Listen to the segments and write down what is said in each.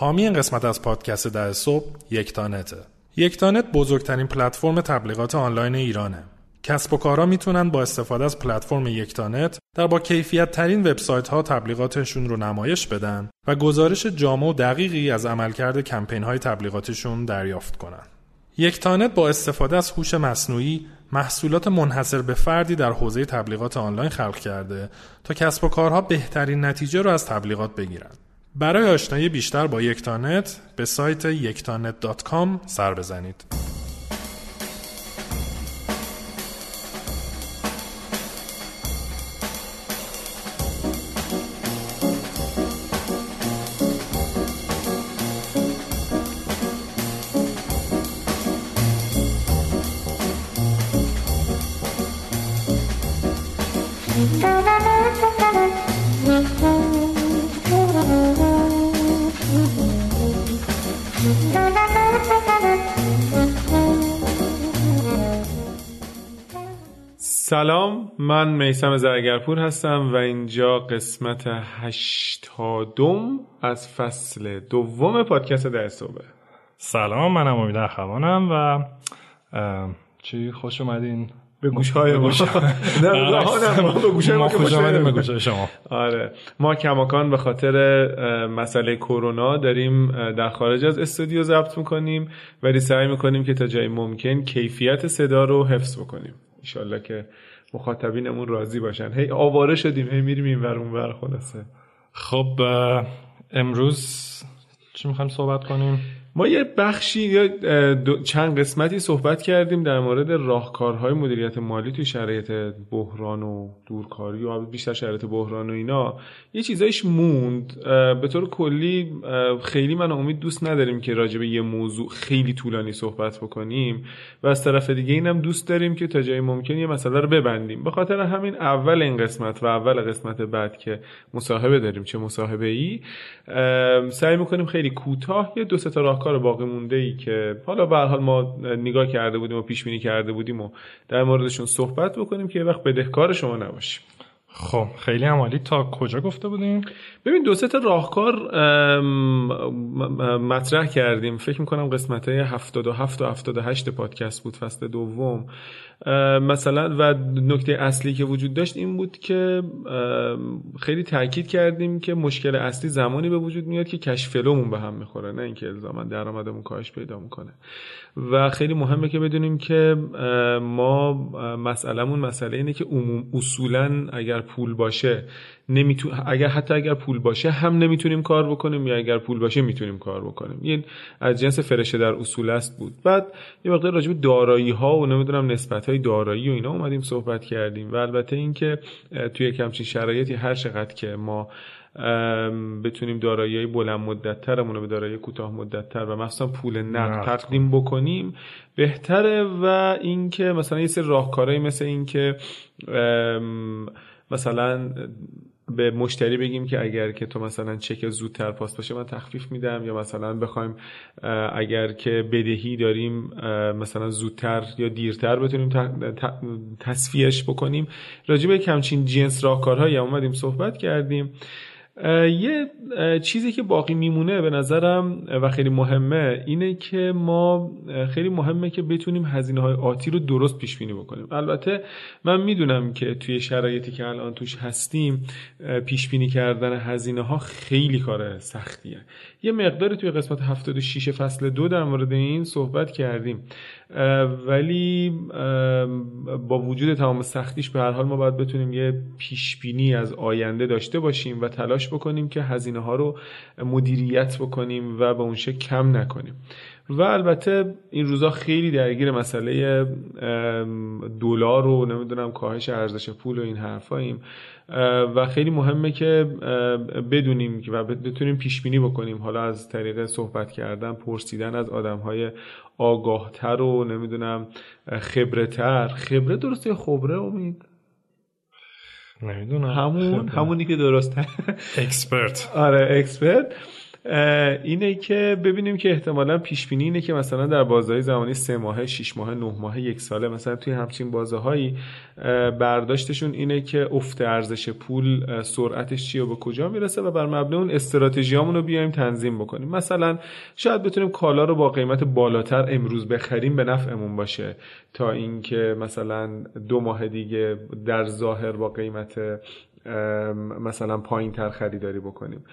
حامی این قسمت از پادکست ده صبح یکتانته یکتانت بزرگترین پلتفرم تبلیغات آنلاین ایرانه کسب و کارها می‌تونن با استفاده از پلتفرم یکتانت در با کیفیت ترین وبسایت ها تبلیغاتشون رو نمایش بدن و گزارش جامع و دقیقی از عملکرد کمپین های تبلیغاتشون دریافت کنن. یکتانت با استفاده از هوش مصنوعی محصولات منحصر به فردی در حوزه تبلیغات آنلاین خلق کرده تا کسب و کارها بهترین نتیجه رو از تبلیغات بگیرن. برای آشنایی بیشتر با یکتانت به سایت یکتانت سر بزنید. سلام من میسم زرگرپور هستم و اینجا قسمت هشتادم از فصل دوم پادکست در صبح سلام منم امید اخوانم و چی خوش اومدین؟ به گوش های ما. نه به گوش ما خوش اومدین به گوش شما. آره ما کماکان به خاطر مسئله کرونا داریم در خارج از استودیو ضبط می‌کنیم ولی سعی می‌کنیم که تا جای ممکن کیفیت صدا رو حفظ بکنیم. انشالله که مخاطبینمون راضی باشن. هی آواره شدیم هی میریم این ور اون خلاصه. خب امروز چی می‌خوایم صحبت کنیم؟ ما یه بخشی یا چند قسمتی صحبت کردیم در مورد راهکارهای مدیریت مالی توی شرایط بحران و دورکاری و بیشتر شرایط بحران و اینا. یه چیزایش موند. به طور کلی خیلی من امید دوست نداریم که راجع به یه موضوع خیلی طولانی صحبت بکنیم و از طرف دیگه اینم دوست داریم که تا جای ممکن یه مسئله رو ببندیم. به خاطر همین اول این قسمت و اول قسمت بعد که مصاحبه داریم چه مصاحبه ای سعی می‌کنیم خیلی کوتاه یه دو تا راهکار کار باقی مونده ای که حالا به حال ما نگاه کرده بودیم و پیش بینی کرده بودیم و در موردشون صحبت بکنیم که یه وقت بدهکار شما نباشیم. خب خیلی عمالی تا کجا گفته بودیم ببین دو تا راهکار مطرح کردیم. فکر می‌کنم قسمت 77 و 78 پادکست بود فصل دوم. مثلا و نکته اصلی که وجود داشت این بود که خیلی تاکید کردیم که مشکل اصلی زمانی به وجود میاد که کش فلومون به هم می‌خوره نه اینکه الزاما درآمدمون کاهش پیدا می‌کنه. و خیلی مهمه که بدونیم که ما مسئلهمون مسئله اینه که اصولا اگر پول باشه نمیتون اگر حتی اگر پول باشه هم نمی‌تونیم کار بکنیم یا اگر پول باشه می‌تونیم کار بکنیم. این از جنس فرشه در اصول است بود. بعد یه وقت راجع به دارایی ها و نمی‌دونم نسبت های دارایی و اینا اومدیم صحبت کردیم و البته اینکه توی کمچین شرایطی هر چقدر که ما بتونیم دارایی بلند مدت ترمون رو به دارایی کوتاه مدت تر و مثلا پول نقد تقدیم بکنیم بهتره و اینکه مثلا یه سری راهکارهایی مثل اینکه مثلا به مشتری بگیم که اگر که تو مثلا چک زودتر پاس باشه من تخفیف میدم یا مثلا بخوایم اگر که بدهی داریم مثلا زودتر یا دیرتر بتونیم تصفیهش بکنیم. راجع به کمچین جنس راهکارهایی اومدیم صحبت کردیم. یه چیزی که باقی میمونه به نظرم و خیلی مهمه اینه که ما خیلی مهمه که بتونیم هزینه های آتی رو درست پیش بینی بکنیم. البته من می‌دونم که توی شرایطی که الان توش هستیم پیش بینی کردن هزینه ها خیلی کار سختیه. یه مقداری توی قسمت 76 فصل دو در مورد این صحبت کردیم. ولی با وجود تمام سختیش به هر حال ما باید بتونیم یه پیش بینی از آینده داشته باشیم و تلاش بکنیم که هزینه ها رو مدیریت بکنیم و به اون شکل کم نکنیم. و البته این روزا خیلی درگیر مسئله دلار و نمی‌دونم کاهش ارزش پول و این حرفاییم. و خیلی مهمه که بدونیم و بتونیم پیش بینی بکنیم. حالا از طریق صحبت کردن پرسیدن از آدم های آگاهتر و نمی‌دونم خبرتر خبره درسته خبره امید؟ نمی‌دونم. همون همونی که درسته. expect آره expect اینه که ببینیم که احتمالا پیش بینی اینه که مثلا در بازهای زمانی سه ماهه 6 ماهه 9 ماهه یک ساله مثلا توی همچین بازهایی برداشتشون اینه که افت ارزش پول سرعتش چیه و به کجا می‌رسه و بر مبنای اون استراتژیامون رو بیایم تنظیم بکنیم. مثلا شاید بتونیم کالا رو با قیمت بالاتر امروز بخریم به نفعمون باشه تا اینکه مثلا دو ماه دیگه در ظاهر با قیمت مثلا پایین تر خریداری بکنیم.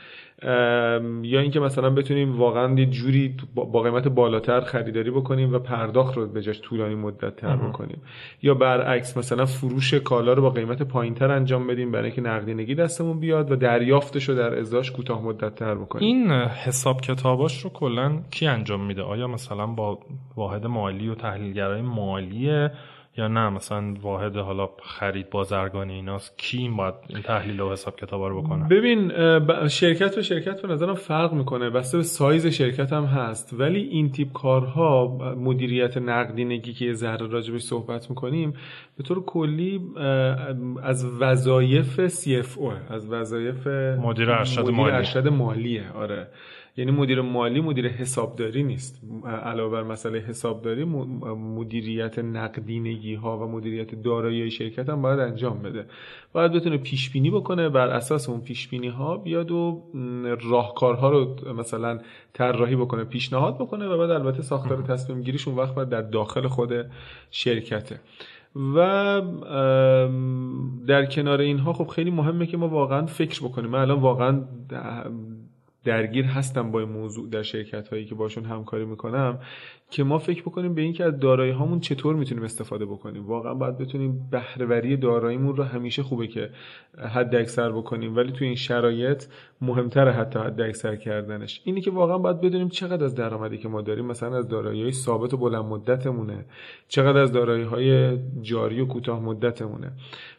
یا اینکه مثلا بتونیم واقعا یه جوری با قیمت بالاتر خریداری بکنیم و پرداخت رو به جاش طولانی مدت تر بکنیم. یا برعکس مثلا فروش کالا رو با قیمت پایین تر انجام بدیم برای اینکه نقدینگی دستمون بیاد و دریافتش رو در ازاش کوتاه مدت تر بکنیم. این حساب کتاباش رو کلا کی انجام میده؟ آیا مثلا با واحد مالی و تحلیلگرای مالیه یا نه؟ مثلا واحد حالا خرید بازرگانی ایناست. کی این باید این تحلیل و حساب کتاب رو بکنه؟ ببین شرکت و شرکت به نظرم فرق می‌کنه. بسته به سایز شرکت هم هست. ولی این تیپ کارها مدیریت نقدینگی که ذره راجبش صحبت می‌کنیم به طور کلی از وظایف CFO از وظایف مدیر ارشد مالی. ارشد مالیه. آره. یعنی مدیر مالی مدیر حسابداری نیست. علاوه بر مسئله حسابداری مدیریت نقدینگی ها و مدیریت دارایی شرکت هم باید انجام بده. باید بتونه پیش بینی بکنه بر اساس اون پیش بینی ها بیاد و راهکارها رو مثلا طراحی بکنه پیشنهاد بکنه و بعد البته ساختار تصمیم گیریش اون وقت باید در داخل خود شرکته. و در کنار اینها خب خیلی مهمه که ما واقعا فکر بکنیم. من الان واقعا درگیر هستم با این موضوع در شرکت هایی که باشون همکاری می‌کنم. که ما فکر بکنیم به اینکه از دارایی هامون چطور می‌تونیم استفاده بکنیم. واقعا باید بتونیم بهرهوری داراییمون رو همیشه خوبه که حد اکثر بکنیم. ولی توی این شرایط مهمتره حتی حد اکثر کردنش. اینی که واقعا باید بدونیم چقدر از درآمدی که ما داریم مثلا از دارایی های ثابت و بلند مدتمونه. چقدر از دارایی های جاری و کوتاه مدتمونه.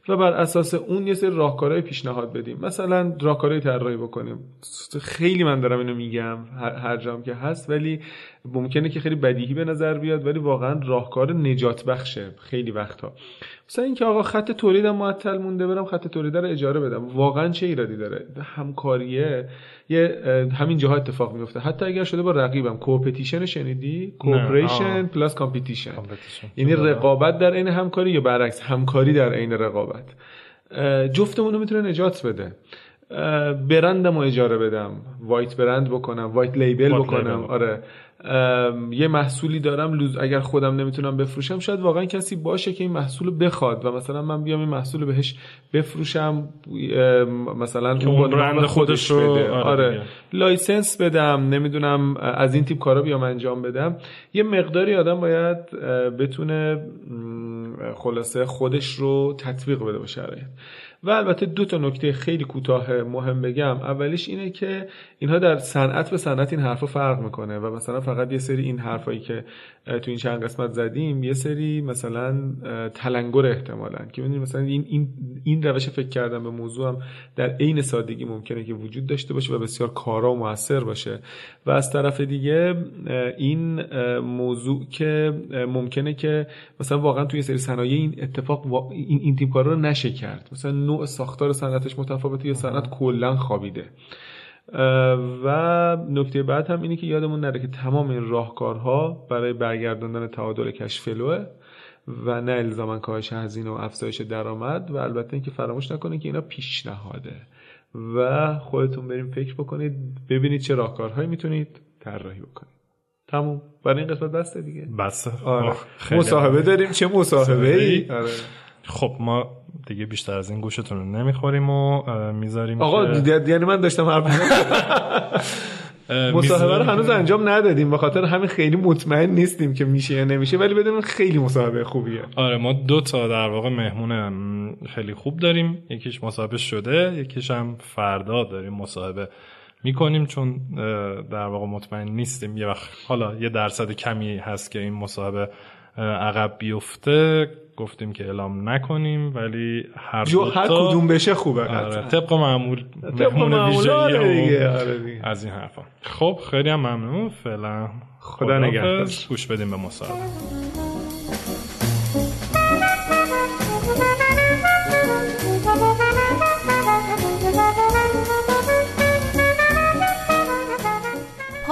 و بر اساس اون یه سری راهکارهای پیشنهاد بدیم. مثلا راهکارهای طراحی بکنیم. خیلی من دارم اینو میگم هر جام که هست. ولی ممکنه که خیلی بدیهی به نظر بیاد ولی واقعا راهکار نجات بخشه خیلی وقتها. مثلا اینکه آقا خط تولیدم معطل مونده برم خط تولید رو اجاره بدم. واقعا چه ایرادی داره؟ همکاریه یه همین جاها اتفاق میفته حتی اگر شده با رقیبم. coopetition شنیدی؟ cooperation plus competition یعنی رقابت در عین همکاری یا برعکس همکاری در عین رقابت. جفتمون رو می‌تونه نجات بده. برندم رو اجاره بدم. white brand بکنم. white label بکنم. آره. یه محصولی دارم لوز اگر خودم نمی‌تونم بفروشم شاید واقعا کسی باشه که این محصول بخواد و مثلا من بیام این محصول بهش بفروشم مثلا اون برند خودش رو بده. آره, آره. license بدم نمی‌دونم از این تیپ کارا بیام انجام بدم یه مقداری آدم باید بتونه خلاصه خودش رو تطبیق بده به شرایط و البته دو تا نکته خیلی کوتاه مهم بگم. اولیش اینه که اینها در صنعت به صنعت این حرفا فرق می‌کنه و مثلا فقط یه سری این حرفایی که تو این چند قسمت زدیم یه سری مثلا تلنگر احتمالا. که ببینید مثلا این این این روش فکر کردن به موضوع هم در عین سادگی ممکنه که وجود داشته باشه و بسیار کارا و موثر باشه. و از طرف دیگه این موضوع که ممکنه که مثلا واقعا توی سری صنایع این اتفاق این این تیم کارا رو نشه کرد مثلا نوع ساختار صنعتش متفاوته یا صنعت کلا خوابیده. و نکته بعد هم اینه که یادمون نره که تمام این راهکارها برای برگرداندن تعادل کش فلوه و نه الزاما کاهش هزینه و افزایش درآمد و البته اینکه فراموش نکنید که اینا پیشنهاده. و خودتون بریم فکر بکنید ببینید چه راهکارهایی می‌تونید طراحی بکنید. تموم. برای این قسمت بسته دیگه. بسته. آره. مصاحبه داریم. چه مصاحبه ای آره. خب ما دیگه بیشتر از این گوشتون رو نمی‌خوریم و می‌ذاریم آقا که... یعنی من داشتم حرف مصاحبه رو هنوز انجام ندادیم به خاطر همین خیلی مطمئن نیستیم که میشه یا نمیشه ولی بدون خیلی مصاحبه خوبیه. آره ما دو تا در واقع مهمون خیلی خوب داریم. یکیش مصاحبه شده یکیش هم فردا داریم مصاحبه می‌کنیم چون در واقع مطمئن نیستیم. یه وقت حالا یه درصد کمی هست که این مصاحبه عقب بیفته. گفتیم که اعلام نکنیم ولی هر جو هر کدوم بشه خوبه آره طبق معمول طبق معمول آره آره از این حرفا. خب خیلی هم ممنون فعلا خدا نگهدار. گوش بدیم به مصاحبه.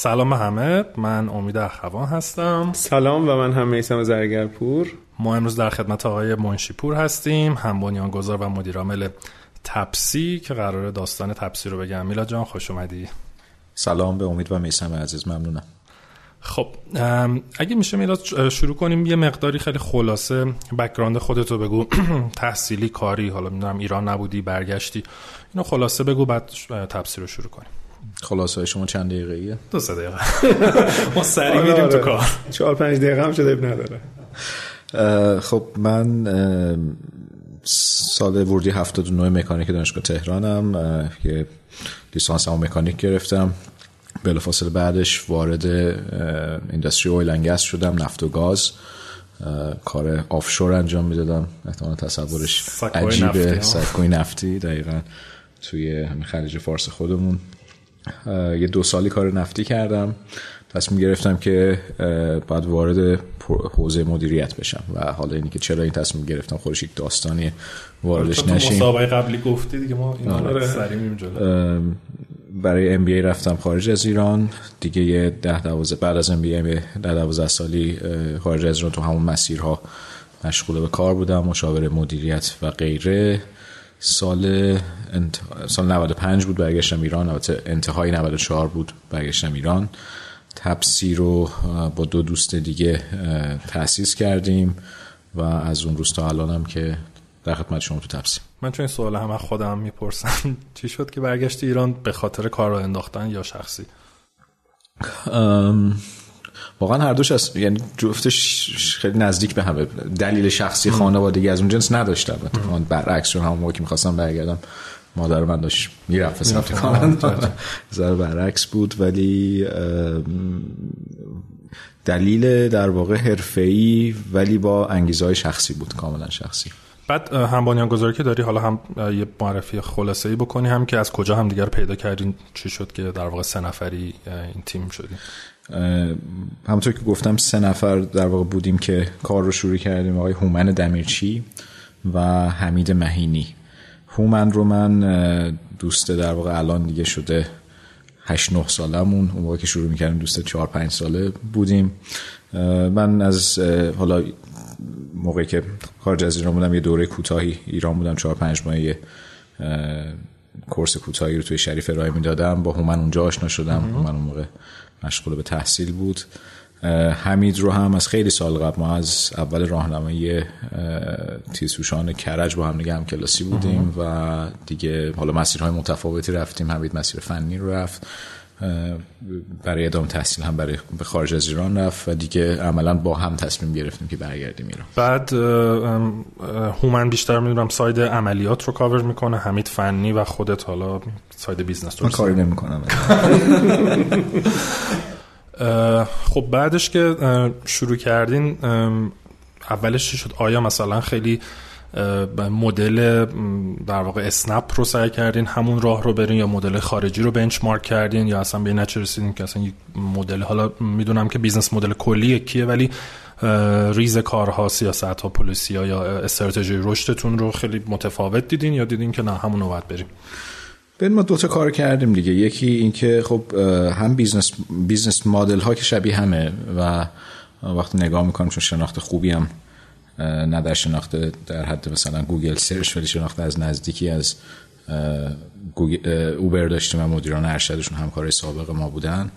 سلام همه من امید اخوان هستم. سلام و من هم میسم زرگرپور. ما امروز در خدمت آقای منشی‌پور هستیم هم بنیانگذار و مدیرعامل تپسی که قرار داستان تپسی رو بگم. میلاد جان خوش اومدی؟ سلام به امید و میسم عزیز ممنونم. خب اگه میشه میلاد شروع کنیم یه مقداری خیلی خلاصه background خودتو بگو. تحصیلی کاری حالا می‌دونم ایران نبودی برگشتی اینو خلاصه بگو بعد تپسی رو شروع کنیم. خلاصه شما چند دقیقه ایه؟ دو سه دقیقه. ما سریع آره، میریم تو آره. کار. چهار پنج دقیقه هم شده نداره. خب من سال ورودی 79 مکانیک دانشگاه تهرانم. که لیسانس هم مکانیک گرفتم. بلافاصله بعدش وارد اینداستری اویل شدم نفت و گاز. کار آفشور انجام می‌دادم. احتمال تصورش عجیبه. سکوی نفتی دقیقا توی همین خلیج فارس خودمون. یه دو سالی کار نفتی کردم. تصمیم گرفتم که باید وارد حوزه مدیریت بشم و حالا اینی که چرا این تصمیم گرفتم خودش یک داستانی واردش نشیم مسابقه قبلی گفتی دیگه ما این آره. برای ام بی رفتم خارج از ایران. دیگه یه ده دوازه بعد از ام بی ده دوازه سالی خارج از ایران تو همون مسیرها مشغول به کار بودم مشاور مدیریت و غیره. سال انت... سال 95 بود برگشتم ایران. البته انتهای 94 بود برگشتم ایران. تپسی رو با دو دوست دیگه تأسیس کردیم و از اون روز تا الانم که در خدمت شما تو تپسی من چون این سوال همه خودم می‌پرسم چی شد که برگشتی ایران؟ به خاطر کار رو انداختن یا شخصی؟ واقعا هر دوش از یعنی جفتش خیلی نزدیک به همه. دلیل شخصی خانوادگی از اون جنس نداشتم. اتفاقا برعکس چون همون موقع که می‌خواستم برگردم مادر من داشت می‌رفت ثبت کانادا زر برعکس بود. ولی دلیل در واقع حرفه‌ای ولی با انگیزه های شخصی بود. کاملا شخصی. بعد هم بانیان گذاری که داری حالا هم یه معرفی خلاصه ای بکنی. هم که از کجا هم دیگر پیدا کردین چی شد که در واقع سه نفری این تیم شدیم همونطور که گفتم سه نفر در واقع بودیم که کار رو شروع کردیم آقای هومن دمیرچی و حمید مهینی. هومن رو من دوست در واقع الان دیگه شده 8 9 سالمون. اون موقع که شروع می‌کردیم دوست 4 5 ساله بودیم. من از حالا موقعی که خارج از ایران بودم یه دوره کوتاهی ایران بودم. 4 5 ماهه کورس کوتاهی رو توی شریف ارائه می‌دادم. با هومن اونجا آشنا شدم. هومن اون موقع مشغول به تحصیل بود. حمید رو هم از خیلی سال قبل ما از اول راهنمایی تیزهوشان کرج با هم دیگه هم کلاسی بودیم و دیگه حالا مسیرهای متفاوتی رفتیم. حمید مسیر فنی رو رفت. برای ادامه تحصیل هم برای به خارج از ایران رفت و دیگه عملا با هم تصمیم گرفتیم که برگردیم ایران. بعد هومن بیشتر می‌دونم ساید عملیات رو کاور می‌کنه حمید فنی و خودت حالا side business رو من کاری نمی‌کنم. خب بعدش که شروع کردین اولش شد؟ آیا مثلا خیلی مدل در واقع اسنپ رو سعی کردین همون راه رو برین یا مدل خارجی رو benchmark کردین یا اصلا به نتیجه رسیدین که اصلا مدل حالا می‌دونم که business model کلی یکیه ولی ریز کارها سیاست ها policy ها یا استراتژی رشدتون رو خیلی متفاوت دیدین یا دیدین که نه همون رو بریم ببین ما دوتا کار کردیم دیگه. یکی اینکه خب هم business business model ها که شبیه همه و وقتی نگاه می‌کنم چون شناخت خوبی هم نه در شناخت در حد مثلا Google search ولی شناخت از نزدیکی از اوبر داشتیم و مدیران ارشدشون همکارای سابق ما بودن.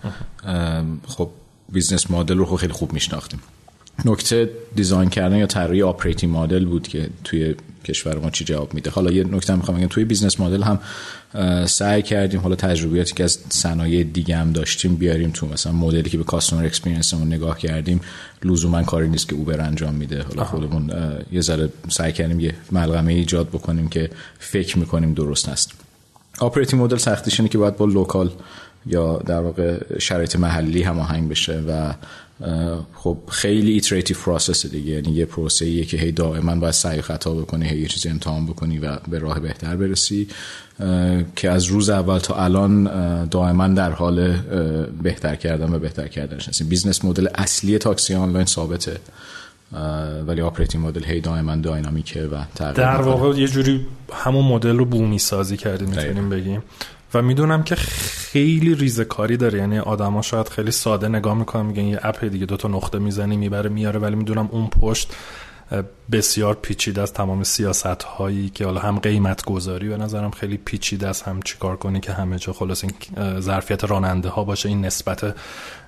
خب business model رو خیلی خوب میشناختیم. نکته design کردن یا طراحی operating model بود که توی کشور ما چی جواب میده. حالا یه نکته می‌خوام بگم. توی business model هم سعی کردیم حالا تجربیاتی که از صنایع دیگه هم داشتیم بیاریم تو مثلا مدلی که به customer experience مون نگاه کردیم. لزوما کاری نیست که اوبر انجام میده. حالا خودمون یه ذره سعی کردیم یه ملغمه ایجاد بکنیم که فکر می‌کنیم درست هست operating model سختیش اینه که باید با local یا در واقع شرایط محلی هماهنگ بشه و خب خیلی iterative process دیگه. یعنی یه پروسه که هی دائما باید سعی خطا بکنی هی یه چیزی امتحان بکنی و به راه بهتر برسی که از روز اول تا الان دائما در حال بهتر کردن و بهتر کردنش هستیم. business model اصلی تاکسی آنلاین ثابته ولی operating model هی دائما dynamic ه و در واقع یه جوری همون مدل رو بومی سازی کردیم می‌تونیم بگیم. و می‌دونم که خیلی ریزه کاری داره. یعنی آدما شاید خیلی ساده نگاه می‌کنن میگن یه app دیگه دو تا نقطه می‌زنی می‌بره میاره ولی می‌دونم اون پشت بسیار پیچیده از تمام سیاست هایی که حالا هم قیمت گذاری به نظرم خیلی پیچیده است هم چیکار کنی که همه جا خلاص این ظرفیت راننده ها باشه. این نسبت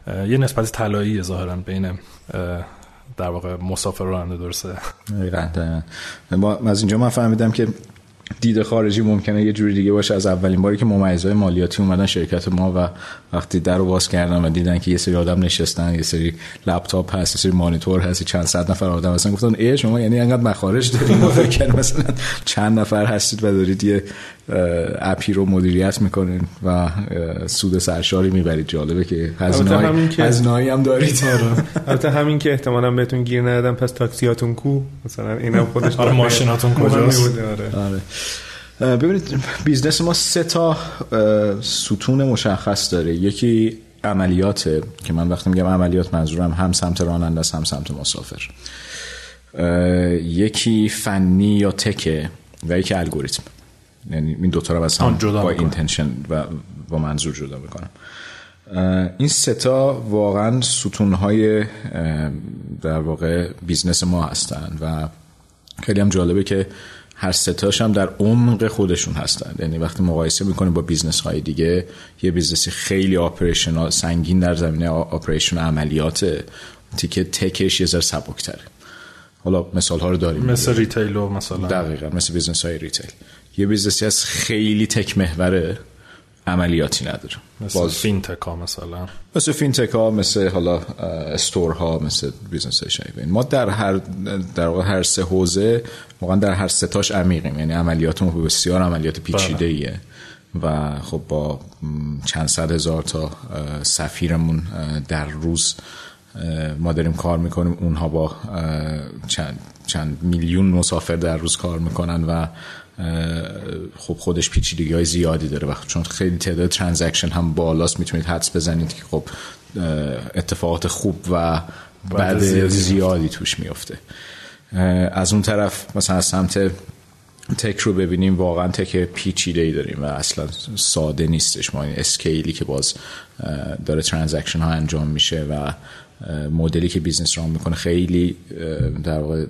یه نسبت طلایی ظاهرا بین در واقع مسافر راننده درسته. ما از اینجا من فهمیدم که دید خارجی ممکنه یه جوری دیگه باشه. از اولین باری که ممیزهای مالیاتی اومدن شرکت ما و وقتی در رو باز کردن و دیدن که یه سری آدم نشستن یه سری لپتاپ هست یه سری مانیتور هست چند صد نفر آدم هستن گفتن ای شما یعنی انقدر مخارج دارید فکر مثلا چند نفر هستید و دارید یه app ی رو مدیریت می‌کنین و سود سرشاری می‌برید. جالبه که هزینه‌ای هم دارید. آره. البته همین که احتمالاً بهتون گیر ندادن پس تاکسیاتون کو؟ مثلا اینم خودش آره ماشیناتون کجاست؟ آره. ببینید business ما سه تا ستون مشخص داره. یکی عملیات که من وقتی میگم عملیات منظورم هم سمت راننده است هم سمت مسافر. یکی فنی یا tech ه و یکی الگوریتم. یعنی این دوتا رو باز هم با intention و با منظور جدا می‌کنم. این ستا واقعا ستونهای در واقع business ما هستن و خیلی هم جالبه که هر ستاش هم در عمق خودشون هستن. یعنی وقتی مقایسه می‌کنیم با business های دیگه یه business ی خیلی operational سنگین در زمینه operation عملیات تیکه تکش یه ذره سبکتره. حالا مثال ها رو داریم. مثل retail و مثلا دقیقا مثل business های retail یه business ی از خیلی تک محوره عملیاتی نداره. مثل باز fintech ها مثلا. مثل fintech ها مثل حالا store ها مثل business های ما در هر در واقع هر سه حوزه واقعا در هر سه تاش عمیقیم. یعنی عملیاتمون بسیار عملیات پیچیده ایه و خب با چند صد هزار تا سفیرمون در روز ما داریم کار می‌کنیم. اونها با چند, چند میلیون مسافر در روز کار می‌کنن و خب خودش پیچیدگی های زیادی داره. وقت چون خیلی تعداد ترانزکشن هم بالاست. می‌تونید حدس بزنید که خب اتفاقات خوب و بعد زیادی توش میفته از اون طرف مثلا از سمت tech رو ببینیم واقعا tech پیچیده ای داریم و اصلا ساده نیستش. ما این scale ی که باز داره transaction ها انجام میشه و مدلی که business run می‌کنه خیلی در واقع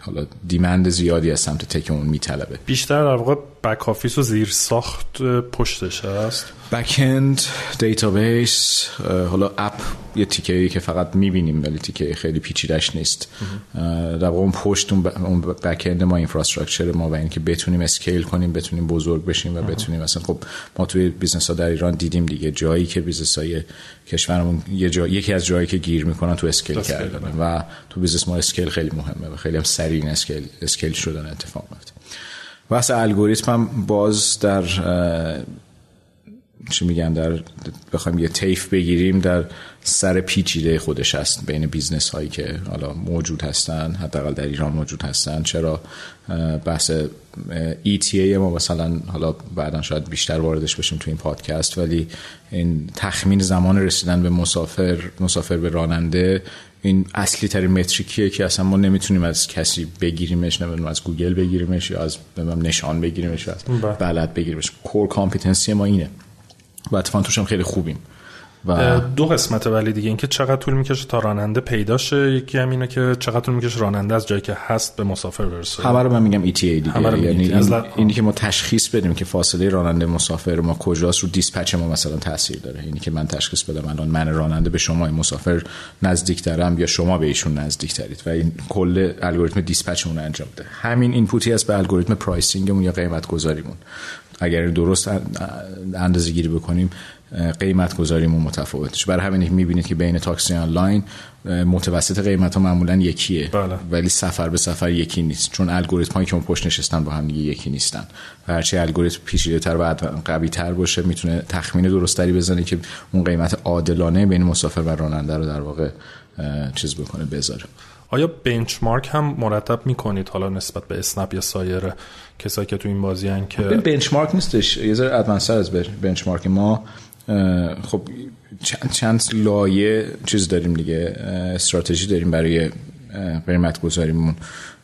حالا demand زیادی از سمت tech اون میطلبه. بیشتر در واقع بک آفیس و زیر ساخت پشتش هست. backend database حالا app یه تیکه که فقط می‌بینیم ولی تیکه خیلی پیچیدش نیست. در واقع اون پشت اون back-end ما infrastructure ما و اینکه بتونیم scale کنیم بتونیم بزرگ بشیم و بتونیم مثلا خب ما توی business ها در ایران دیدیم دیگه جایی که business های کشورمون یه جا... یکی از جایی که گیر می‌کنن تو scale کردن و تو business ما scale خیلی مهمه و خیلی هم سریع scale scale شدن اتفاق میفته. بحث الگوریتم هم باز در چی میگن در بخوایم یه تیف بگیریم در سر پیچیده خودش هست بین business هایی که حالا موجود هستن حداقل در ایران موجود هستن. چرا؟ بحث ETA ما مثلا حالا بعدا شاید بیشتر واردش بشیم تو این پادکست ولی این تخمین زمان رسیدن به مسافر مسافر به راننده این اصلی ترین metric یه که اصلا ما نمی‌تونیم از کسی بگیریمش نمی‌دونم از گوگل بگیریمش یا از نشان بگیریمش یا از بله. بلد بگیریمش. core competency ما اینه. و اتفاقا توش هم خیلی خوبیم. و دو قسمت ولی دیگه اینکه چقدر طول می‌کشه تا راننده پیدا شه یکی هم اینه که چقدر طول می‌کشه راننده از جایی که هست به مسافر برسه. همه رو من میگم ETA دیگه. یعنی این اینی که ما تشخیص بدیم که فاصله راننده مسافر ما کجاست رو dispatch ما مثلا تاثیر داره. اینی که من تشخیص بدم الان من راننده به شما مسافر نزدیکترم یا شما به ایشون نزدیکترید. و این کل الگوریتم dispatch مون انجام بده. همین input ی است به الگوریتم pricing مون یا قیمت گذاریمون اگر درست اندازه گیری بکنیم قیمت گذاریمون متفاوتش برای همین می‌بینید که بین تاکسی آنلاین متوسط قیمت ها معمولا یکیه. بله. ولی سفر به سفر یکی نیست. چون الگوریتم هایی که اون پشت نشستن با هم دیگه یکی نیستن. و هرچی الگوریتم پیچیده تر و قوی تر باشه می‌تونه تخمین درستری بزنه که اون قیمت عادلانه بین مسافر و راننده رو در واقع چیز بکنه بذاره. آیا بنچمارک هم مرتب می‌کنید حالا نسبت به اسنپ یا سایر کسایی که تو این بازی هن که بنچمارک نیستش. یه ذره ادوانسر از بنچمارک. ما خب چند, چند لایه چیز داریم دیگه استراتژی داریم برای قیمت گذاریمون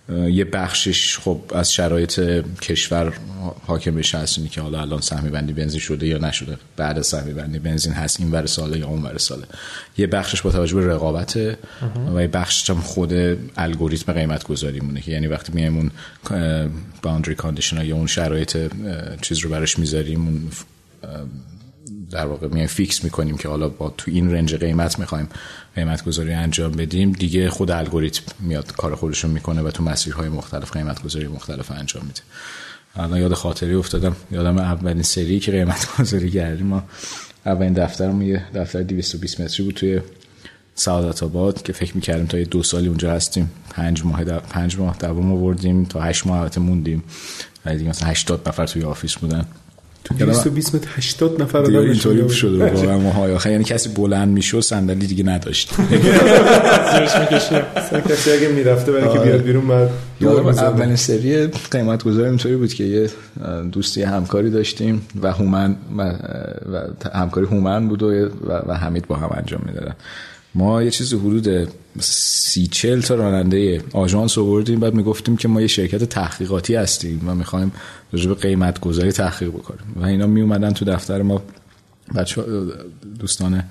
یه بخشش خب از شرایط کشور حاکم بشه هست که حالا الان سهمی بندی بنزین شده یا نشده. بعد سهمی بندی بنزین هست این ور ساله یا اون ور ساله. یه بخشش با توجه به رقابت و یه بخشش هم خود الگوریتم قیمت گذاری مونه که یعنی وقتی میایم اون boundary condition یا اون شرایط چیز رو براش می‌ذاریم اون در واقع میایم fix می‌کنیم که حالا با تو این range قیمت می‌خوایم قیمت گذاری انجام بدیم دیگه خود الگوریتم میاد کار خودشون می‌کنه و تو مسیرهای مختلف قیمت گذاری مختلف انجام میده. الان یاد خاطری افتادم یادم اولین سری که قیمت گذاری کردیم. ما اولین دفترمون یه دفتر 220 متری بود توی سعادت آباد که فکر می‌کردیم تا یه دو سالی اونجا هستیم. پنج ماه در... پنج ماه دوام آوردیم تا هشت ماه البته موندیم. و دیگه مثلا 80 نفر توی office بودن. تو 220 متر 80 نفر آدم اینطوری شده واقعا ماهای آخه یعنی کسی بلند می‌شد صندلی دیگه نداشت. زیرش می‌کشه. کسی اگه می‌رفته برای که بیاد بیرون بعد اولین سری قیمت گذاری اینطوری بود که یه دوستی همکاری داشتیم و هومن و همکاری هومن بود و, و حمید با هم انجام می‌دادن. ما یه چیزی حدود سی چل تا راننده آژانس آوردیم. بعد می‌گفتیم که ما یه شرکت تحقیقاتی هستیم و می‌خوایم راجع به قیمت گذاری تحقیق بکنیم. و اینا می اومدن تو دفتر ما. بچه دوستان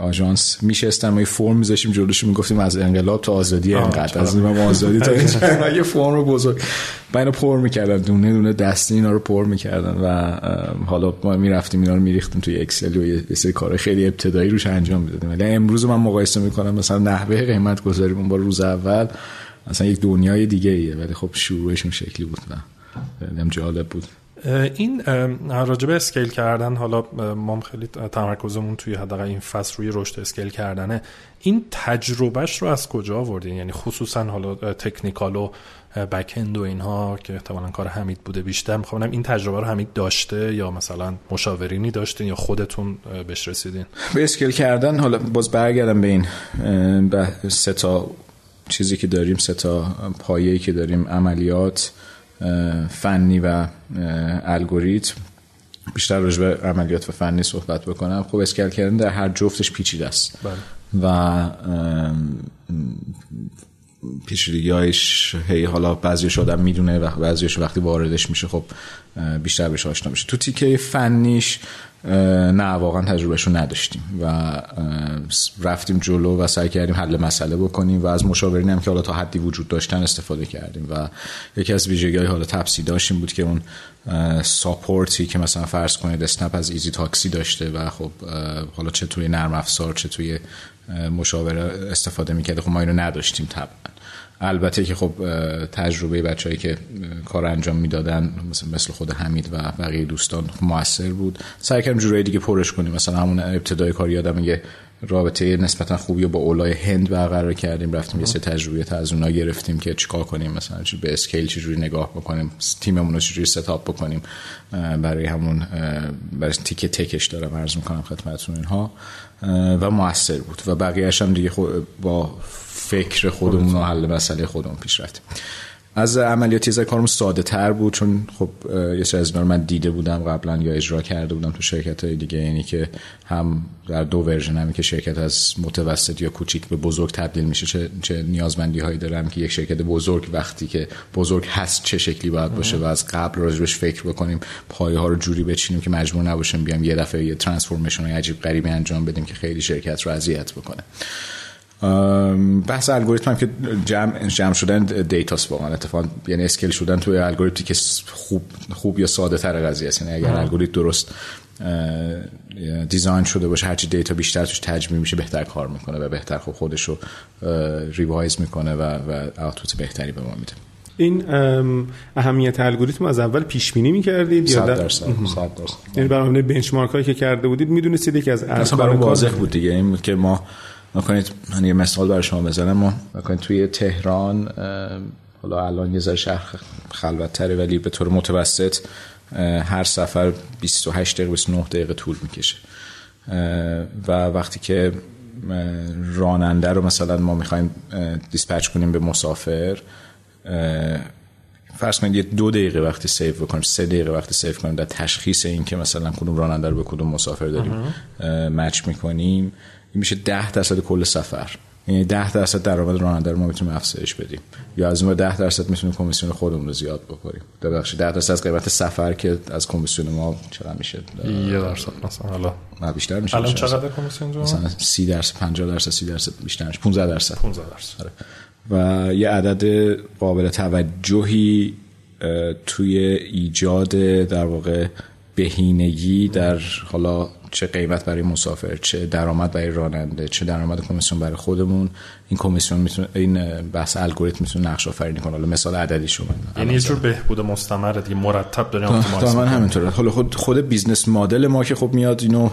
آژانس. میشستن ما یه فرم میذاشیم جلوش می‌گفتیم از انقلاب تا آزادی انقدر. از ما آزادی تا یه فرم رو بزرگ. و اینو پر می‌کردن دونه دونه دستی اینا رو پر می‌کردن و حالا ما می‌رفتیم اینا رو میریختیم توی اکسل و یه سری کار خیلی ابتدایی روش انجام می‌دادیم. ولی امروز من مقایسه می‌کنم مثلا نحوه قیمت گذاریمون با روز اول مثلا یک دنیای دیگه ایه ولی خب شروعشون شکلی بود نه جالب بود. این راجب scale کردن حالا ما خیلی تمرکزمون توی حداقل این فصل روی رشد scale کردنه. این تجربهش رو از کجا آوردین؟ یعنی خصوصا حالا technical و بکند و اینها که احتمالا کار حمید بوده بیشتر. می‌خوام این تجربه رو حمید داشته یا مثلا مشاورینی داشتین یا خودتون بهش رسیدین؟ به اسکیل کردن حالا باز برگردم به این به سه تا چیزی که داریم سه تا پایه‌ای که داریم عملیات. فنی و الگوریتم. بیشتر راجع به عملیات و فنی صحبت بکنم. خب اسکیل کردن در هر جفتش پیچیده است. بله. و پیچیدگی هایش هی حالا بعضیش آدم می‌دونه و بعضیش وقتی واردش میشه خب بیشتر بهش آشنا میشه. تو تیکه فنیش نه واقعا تجربهشو نداشتیم و رفتیم جلو و سعی کردیم حل مسئله بکنیم و از مشاورین هم که حالا تا حدی وجود داشتن استفاده کردیم و یکی از ویژگی های حالا تپسی داشتیم بود که اون support ی که مثلا فرض کنید اسنپ از ایزی تاکسی داشته و خب حالا چه توی نرم افزار چه توی مشاوره استفاده می‌کرده خب ما اینو نداشتیم طبعا. البته که خب تجربه بچههایی که کار انجام می‌دادن مثل خود حمید و بقیه دوستان موثر بود. سعی کردیم جورایی دیگه پرش کنیم. مثلا همون ابتدای کار یادم یه رابطه نسبتا خوبی با اولای هند برقرار کردیم. رفتیم یه سه تجربه از اونا گرفتیم که چیکار کنیم مثلا چی به اسکیل چجوری نگاه بکنیم تیممون رو چجوری ستاپ بکنیم. برای همون برای تیکه تکش دارم عرض می‌کنم خدمتتون اینها. و موثر بود. و بقیه‌اش هم دیگه با فکر خودمون و حل مسئله خودمون پیش رفتیم از عملیاتی از کارم ساده تر بود چون خب یه سری از اینا من دیده بودم قبلا یا اجرا کرده بودم تو شرکت های دیگه. یعنی که هم در دو ورژن همی که شرکت از متوسط یا کوچیک به بزرگ تبدیل میشه چه, چه نیازمندی هایی دارم که یک شرکت بزرگ وقتی که بزرگ هست چه شکلی باید باشه و از قبل راجبش فکر بکنیم پایه ها رو جوری بچینیم که مجبور نباشیم بیام یه دفعه یه transformation عجیب غریبی انجام بدیم که خیلی شرکت رو اذیت بکنه. بحث الگوریتم هم که جمع, جمع شدن data ست واقعا اتفاقا یعنی scale شدن توی الگوریتمی که خوب خوب یا ساده تر قضیه است. یعنی اگر الگوریتم درست design شده باشه هرچی data بیشتر توش تجمیع میشه بهتر کار می‌کنه و بهتر خب خودش رو revise می‌کنه و و output بهتری به ما میده. این اهمیت الگوریتم از اول پیش بینی می‌کردید یا درصد یعنی برای بنچمارک هایی که کرده بودید می‌دونستید که از اصلا برای واضح بود دیگه. این که ما نکنید من یه مثال برای شما بزنم. ما نکنید توی تهران حالا الان یه ذره شهر خلوتتره ولی به طور متوسط هر سفر 28 دقیقه 29 دقیقه طول می‌کشه. و وقتی که راننده رو مثلا ما می‌خوایم dispatch کنیم به مسافر فرض کنید یه دو دقیقه وقتی save بکنیم سه دقیقه وقتی save کنیم در تشخیص این که مثلا کدوم راننده رو به کدوم مسافر داریم match می‌کنیم. میشه 10 درصد کل سفر. یعنی 10 درصد درآمد راننده رو ما می‌تونیم افزایش بدیم. یا از اون 10 درصد می‌تونیم commission خودمون رو زیاد بکنیم. ببخشید 10 درصد از قیمت سفر که از commission ما چقدر میشه؟ یه درصد مثلا حالا. نه بیشتر میشه. الان چقدر کمیسیون جو مثلا 30 درصد 50 درصد 30 درصد بیشتر میشه 15 درصد. 15 درصد. آره. و یه عدد قابل توجهی توی ایجاد در واقع بهینگی در حالا چه قیمت برای مسافر چه درآمد برای راننده چه درآمد کمیسیون برای خودمون. این کمیسیون می‌تونه این بحث الگوریتم می‌تونه نقش آفرینی کنه. حالا مثال عددی شما یعنی یه جور بهبود مستمر دیگه مرتب داریم optimize من همینطوره. حالا خود خود business model ما که خب میاد اینو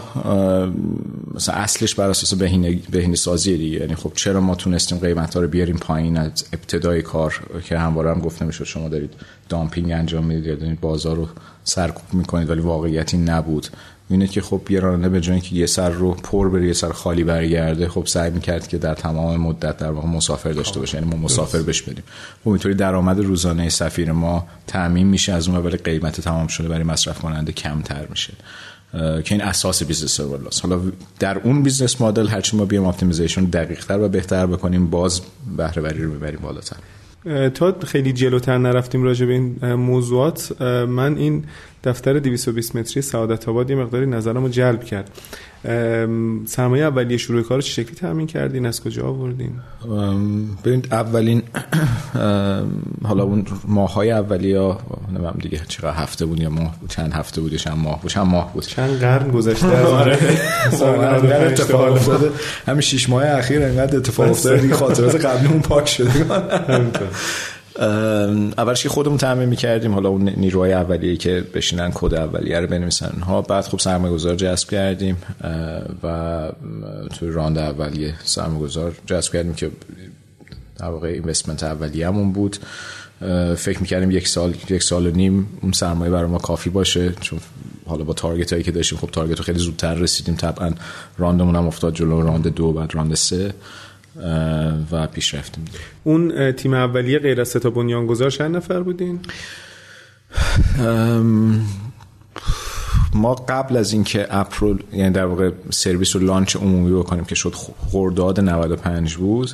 مثلا اصلش بر اساس بهینه بهینه سازی دیگه. یعنی خب چرا ما تونستیم قیمت ها رو بیاریم پایین از ابتدای کار که همواره هم گفته می‌شد. شما دارید dumping انجام می‌دید یا دارید بازار رو سرکوب می‌کنید ولی واقعیتی نبود. اینه که خب یه راننده به جای که یه سر رو پر بره یه سر خالی برگرده خب سعی می‌کرد که در تمام مدت در واقع مسافر داشته باشه. یعنی ما مسافر بش بدیم. خب اینطوری درآمد روزانه سفیر ما تامین میشه از اون ولی قیمت تمام شده برای مصرف کننده کمتر میشه. که این اساس business. حالا در اون business model هرچی ما بیام optimization دقیق تر و بهتر بکنیم باز بهره وری رو می‌بریم بالاتر. تا خیلی جلوتر نرفتیم راجع به این موضوعات من این دفتر 220 متری سعادت آباد یه مقداری نظرمو جلب کرد. سرمایه اولیه شروع کار چه شکلی تامین کردین؟ از کجا آوردین؟ ببینید اولین حالا اون ماه های اولیه نمیم دیگه چقدر هفته بود یا ماه بود چند هفته بود چند ماه بود چند ماه بود. چند قرن گذشته از آره. اتفاق افتاده. همین شش ماه اخیر انقدر اتفاق افتاده دیگه خاطرات قبلی اون پاک شده. اولش که خودمون تعمین می‌کردیم حالا اون نیروهای اولیه که بشینن کد اولیه رو بنویسن ها بعد خب سرمایه گذار جذب کردیم و توی round اولیه سرمایه گذار جذب کردیم که در واقع investment اولیه‌مون بود. فکر می‌کردیم یک سال یک سال و نیم اون سرمایه برای ما کافی باشه. چون حالا با target هایی که داشتیم خب target رو خیلی زودتر رسیدیم. طبعا round مون هم افتاد جلو round دو بعد round سه. و پیش رفتیم. اون تیم اولیه غیر از سه تا بنیانگذار چند نفر بودین؟ ما قبل از اینکه اپرول یعنی در واقع سرویس رو لانچ عمومی بکنیم که شد خرداد 95 بود.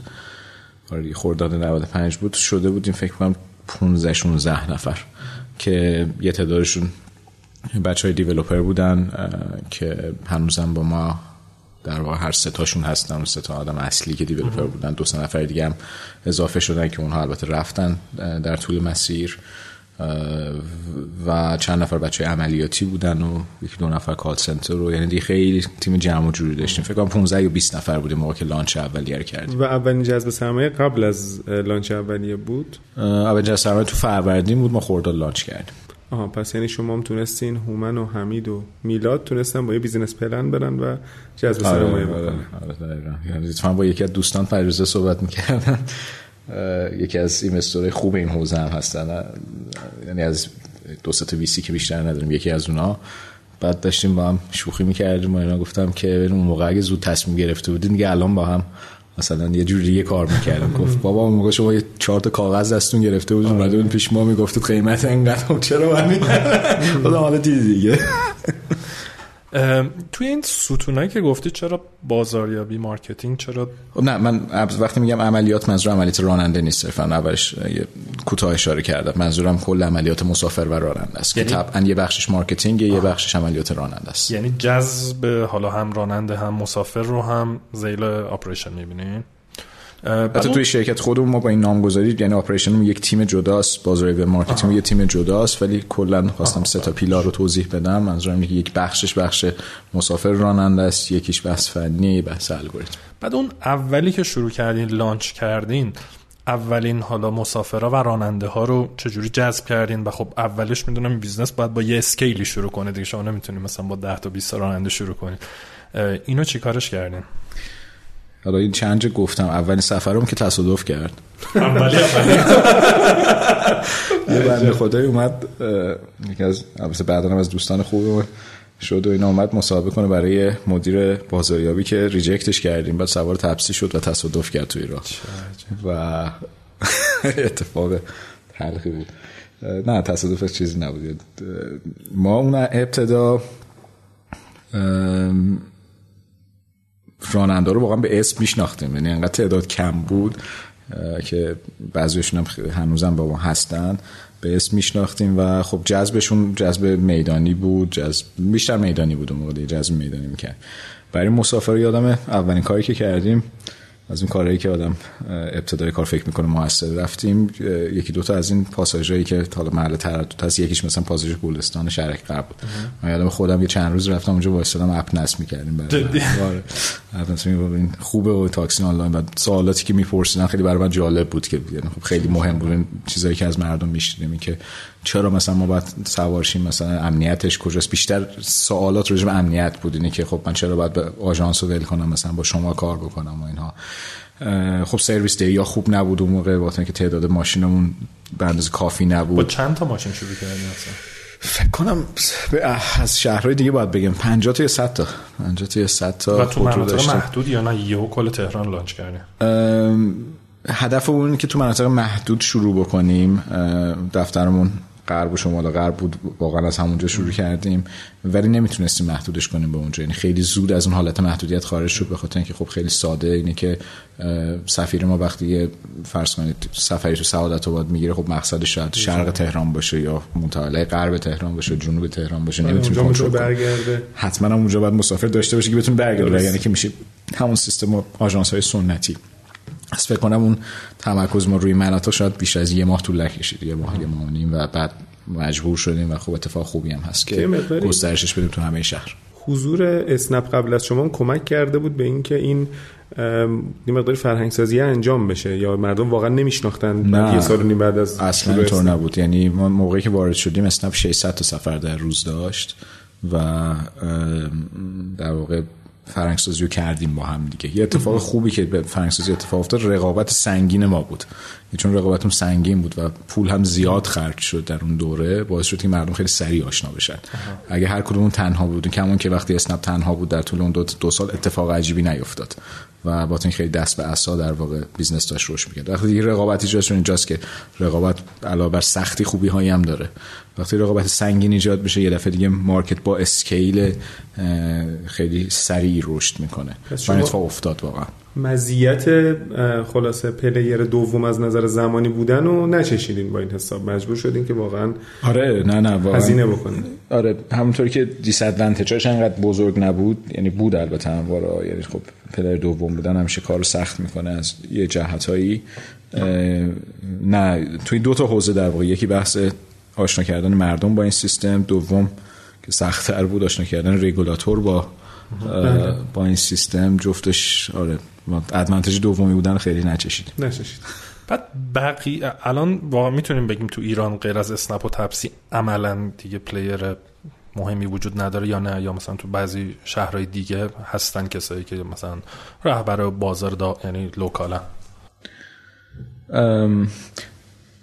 آره خرداد 95 بود. شده بودیم فکر کنم 15 16 نفر که یه تعدادشون بچه های دیولوپر بودن که هنوزم با ما در واقع هر ستاشون هستن اون ستا آدم اصلی که دیولپر بودن دو سه نفر دیگه هم اضافه شدن که اونها البته رفتن در طول مسیر. و چند نفر بچه عملیاتی بودن و یکی دو نفر call center رو یعنی دیگه خیلی تیم جمع و جوری داشتیم. فکر کنم 15 یا 20 نفر بودیم موقع که launch اولیه کردیم. و اولین جذب سرمایه قبل از launch اولیه بود؟ اولین جذب سرمایه تو فروردین بود ما خرداد launch کردیم. آها پس یعنی شما هم تونستین هومن و حمید و میلاد تونستن با یه business plan برن و جذب آره، سرمایه آره، آره، یعنی با یکی از دوستان فریزه صحبت می‌کردن یکی از investor های خوب این حوزه هم هستن یعنی از دو تا VC که بیشتر نداریم یکی از اونا. بعد داشتیم با هم شوخی می‌کردیم و اینا گفتم که اون موقع اگه زود تصمیم گرفته بودین دیگه الان با هم مثلا یه جوری کار می‌کردم. گفت بابا اون موقع شما یه چهار تا کاغذ دستون گرفته بود اومده بود پیش ما می‌گفتید قیمت اینقدر خب چرا من خدا حالا دیگه. توی این ستونایی که گفتی چرا بازاریابی marketing چرا خب نه من وقتی میگم عملیات منظور عملیات راننده نیست صرفا اولش یه کوتاه اشاره کردم. منظورم کل عملیات مسافر و راننده است یعنی... که طبعا یه بخشش marketing یه بخشش عملیات راننده است. یعنی جذب حالا هم راننده هم مسافر رو هم ذیل operation می‌بینین؟ حتی توی شرکت خودمون ما با این نامگذاری یعنی operation مون یک تیم جداست بازاریابی marketing یه تیم جداست ولی کلا خواستم سه تا pillar رو توضیح بدم. منظورم اینه یک بخشش بخش مسافر راننده است یکیش بحث فنی بحث الگوریتم بعد اون اولی که شروع کردین launch کردین اولین حالا مسافرها و راننده ها رو چجوری جذب کردین؟ و خب اولش می‌دونم business باید با یه scale ی شروع کنه دیگه. شما نمی‌تونید مثلا با 10 تا 20 راننده شروع کنید اینو چیکارش کردین؟ حالا این چند جا گفتم اولین سفرم که تصادف کرد. اولی یه بنده خدایی اومد یکی از البته بعدا از دوستان خوب شد و این اومد مسابقه کنه برای مدیر بازاریابی که ریجکتش کردیم. بعد سوار تپسی شد و تصادف کرد توی راه و اتفاق تلخی بود. نه تصادف چیزی نبود. ما اون ابتدا راننده رو واقعا به اسم میشناختیم. یعنی انقدر تعداد کم بود که بعضیشون هم هنوزم با ما هستن. به اسم میشناختیم و خب جذبشون جذب میدانی بود جذب بیشتر میدانی بود اون موقع جذب میدانی می‌کرد. برای مسافر یادم اولین کاری که کردیم از این کارهایی که آدم ابتدای کار فکر می‌کنه موثر رفتیم یکی دوتا از این پاساژهایی که حالا محل تردد هست یکیش مثلا پاساژ گلستان شرک قبل بود. من یادم خودم یه چند روز رفتم اونجا وایسادم اپ نصب می‌کردیم برای این خوبه و تاکسی آنلاین. و سوالاتی که میپرسیدن خیلی برای من جالب بود که یعنی خب خیلی مهم بود. چیزایی که از مردم میشنیدیم که چرا مثلا ما باید سوارشیم مثلا امنیتش کجاست؟ بیشتر سوالات راجع به امنیت بود. اینه که خب من چرا باید به آژانس ول کنم؟ مثلا با شما کار بکنم و اینها. خب سرویس دی یا خوب نبود اون موقع وقتی که تعداد ماشینمون به اندازه کافی نبود. با چند تا ماشین شروع کردیم مثلا فکر کنم از شهرهای دیگه باید بگم. 50 تا یا 100 تا. 50 تا یا 100 تا و تو مناطق محدود یا نه؟ یهو کل تهران لانچ کردیم هدف اون که تو مناطق محدود شروع بکنیم. دفترمون غرب و شمال غرب بود واقعا از همونجا شروع کردیم. ولی نمی‌تونستیم محدودش کنیم به اونجا. یعنی خیلی زود از اون حالت محدودیت خارج شد به خاطر اینکه خب خیلی ساده. اینه که سفیر ما وقتی فرض کنید سفری تو سعادت آباد می‌گیره خب مقصدش شاید شرق تهران باشه یا متعلق غرب تهران باشه جنوب تهران باشه آره، نمی‌تونه کنترل برگرده. حتما اونجا باید مسافر داشته باشه که بتونه برگرده یعنی که میشه همون سیستم آژانس های سنتی. از فکر کنم اون تمرکز ما روی مناطق شاید بیش از یه ماه طول نکشید. یه ماه یه ماه نیم و بعد مجبور شدیم و خب اتفاق خوبی هم هست که گسترشش بدیم تو همه شهر. حضور اسنپ قبل از شما کمک کرده بود به اینکه این یه مقدار فرهنگ سازی انجام بشه یا مردم واقعا نمیشناختن یه سال نیم بعد از اصلا اینطور نبود. یعنی ما موقعی که وارد شدیم اسنپ 600 تا سفر در روز داشت و در واقع فرهنگ‌سازی رو کردیم با هم دیگه. یه اتفاق خوبی که به فرهنگ‌سازی اتفاق افتاد رقابت سنگین ما بود. چون رقابتم سنگین بود و پول هم زیاد خرج شد در اون دوره باعث شد که مردم خیلی سریع آشنا بشن. اگه هر کدوم تنها بودیم کماکان که وقتی اسنپ تنها بود در طول اون دو, دو سال اتفاق عجیبی نیفتاد و با این خیلی دست به عصا در واقع business داشت رشد می‌کرد. وقتی دیگه رقابت ایجاد شد اینجاست که رقابت علاوه بر سختی خوبی هایی هم داره. وقتی رقابت سنگین ایجاد بشه یه دفعه دیگه market با scale خیلی سریع رشد می‌کنه. و اتفاق افتاد واقعا. مزیت خلاصه player دوم از نظر زمانی بودن و نچشیدین با این حساب. مجبور شدین که واقعا آره نه نه واقعا. هزینه بکنین. آره همونطوری که disadvantage اش انقدر بزرگ نبود یعنی بود البته هموارا یعنی خب player دوم بودن همیشه کارو سخت می‌کنه از یه جهتایی نه توی دو تا حوزه در واقع. یکی بحث آشنا کردن مردم با این سیستم دوم که سختتر بود آشنا کردن رگولاتور با با این سیستم. جفتش آره advantage دومی بودن خیلی نچشید. نچشید. بعد بقی الان واقعا می‌تونیم بگیم تو ایران غیر از اسنپ و تپسی عملا دیگه player مهمی وجود نداره یا نه یا مثلا تو بعضی شهرهای دیگه هستن کسایی که مثلا رهبر بازار ان یعنی local ن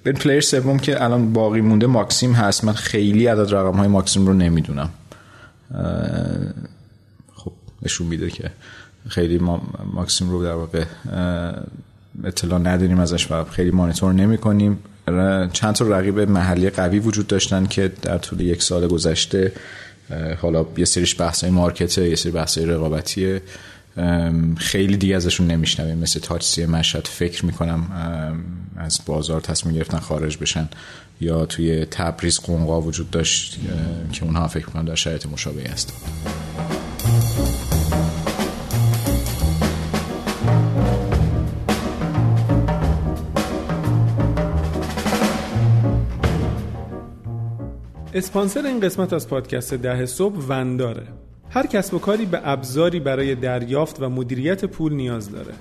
به player سوم که الان باقی مونده ماکسیم هست. من خیلی عدد رقم های ماکسیم رو نمی‌دونم. خب نشون میده که خیلی ما ماکسیم رو در واقع اطلاع نداریم ازش و خیلی مانیتور نمی کنیم چند تا رقیب محلی قوی وجود داشتن که در طول یک سال گذشته حالا یه سریش بحثای مارکته یه سری بحثای رقابتیه. خیلی دیگه ازشون نمیشنویم. مثل تاچسی مشهد فکر می‌کنم از بازار تصمیم گرفتن خارج بشن. یا توی تبریز قنقا وجود داشت که اونها فکر می‌کنم در شرایط مشابهی هستن. اسپانسر این قسمت از پادکست ده صبح ونداره. هر کسب و کاری به ابزاری برای دریافت و مدیریت پول نیاز داره.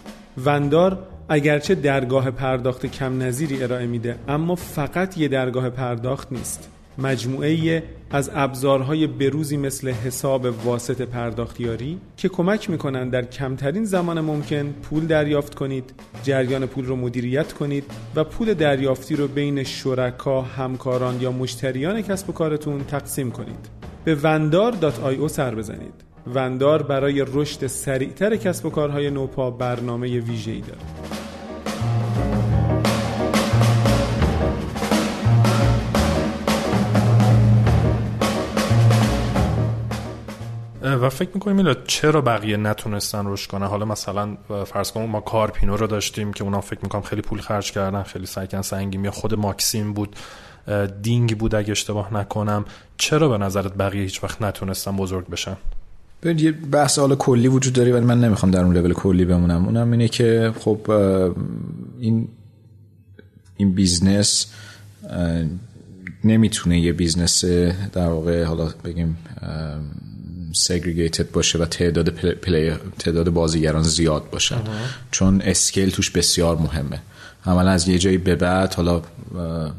وندار اگرچه درگاه پرداخت کم نظیری ارائه میده اما فقط یه درگاه پرداخت نیست. مجموعه از ابزارهای بروزی مثل حساب واسط پرداختیاری که کمک می‌کنند در کمترین زمان ممکن پول دریافت کنید جریان پول رو مدیریت کنید و پول دریافتی رو بین شرکا، همکاران یا مشتریان کسب و کارتون تقسیم کنید به وندار.io سر بزنید وندار برای رشد سریعتر کسب و کارهای نوپا برنامه ویژه‌ای دارد. و فکر می‌کنیم میلاد چرا بقیه نتونستن روش کنن؟ حالا مثلا فرض کنیم ما کارپینو رو داشتیم که اونا فکر می‌کنم خیلی پول خرج کردن خیلی سعی سنگین یا خود ماکسیم بود دینگ بود اگه اشتباه نکنم. چرا به نظرت بقیه هیچ وقت نتونستن بزرگ بشن؟ یه بحث حالا کلی وجود داره ولی من نمی‌خوام در اون لول کلی بمونم. اونم اینه که خب این این business نمی‌تونه یه business در واقع حالا بگیم segregated باشه و تعداد پلی تعداد بازیگران زیاد باشه چون scale توش بسیار مهمه. عملا از یه جایی به بعد حالا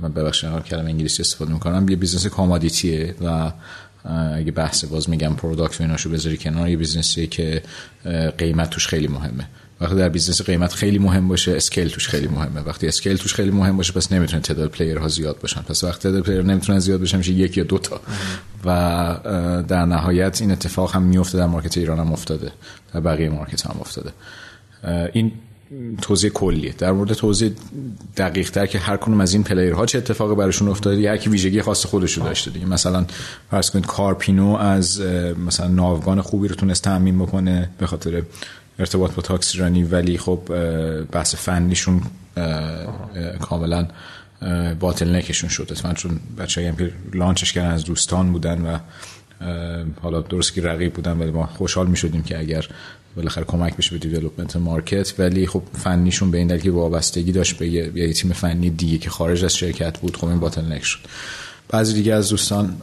من ببخشید کلمه انگلیسی استفاده می‌کنم. یه business commodity ه و اگه بحث باز میگم product و ایناشو بذاری کنار یه business یه که قیمت توش خیلی مهمه. وقتی در business قیمت خیلی مهم باشه scale توش خیلی مهمه. وقتی scale توش خیلی مهم باشه پس نمی‌تونه تعداد player ها زیاد باشن. پس وقتی تعداد player نمی‌تونه زیاد بشه میشه یک یا دو تا. و در نهایت این اتفاق هم میفته در market ایران هم افتاده. در بقیه market هم افتاده. این توضیح کلیه. در مورد توضیح دقیق تر که هر کدوم از این player ها چه اتفاقی براشون افتاده یکی ویژگی خاص خودشو داشته دیگه. مثلا فرض کنید کارپینو از مثلا ناوگان خوبی رو تونست تامین بکنه به خاطر ارتباط با تاکسی رانی ولی خب بحث فنیشون کاملا bottleneck شون شد اتفاقا چون بچه هم launch ش کردن از دوستان بودن و حالا درست که رقیب بودن ولی ما خوشحال می شدیم که اگر بالاخره کمک بشه به development market ولی خب فنیشون به این دلیل که وابستگی داشت به یه, تیم فنی دیگه که خارج از شرکت بود خب این bottleneck شد. بعضی دیگه از دوستان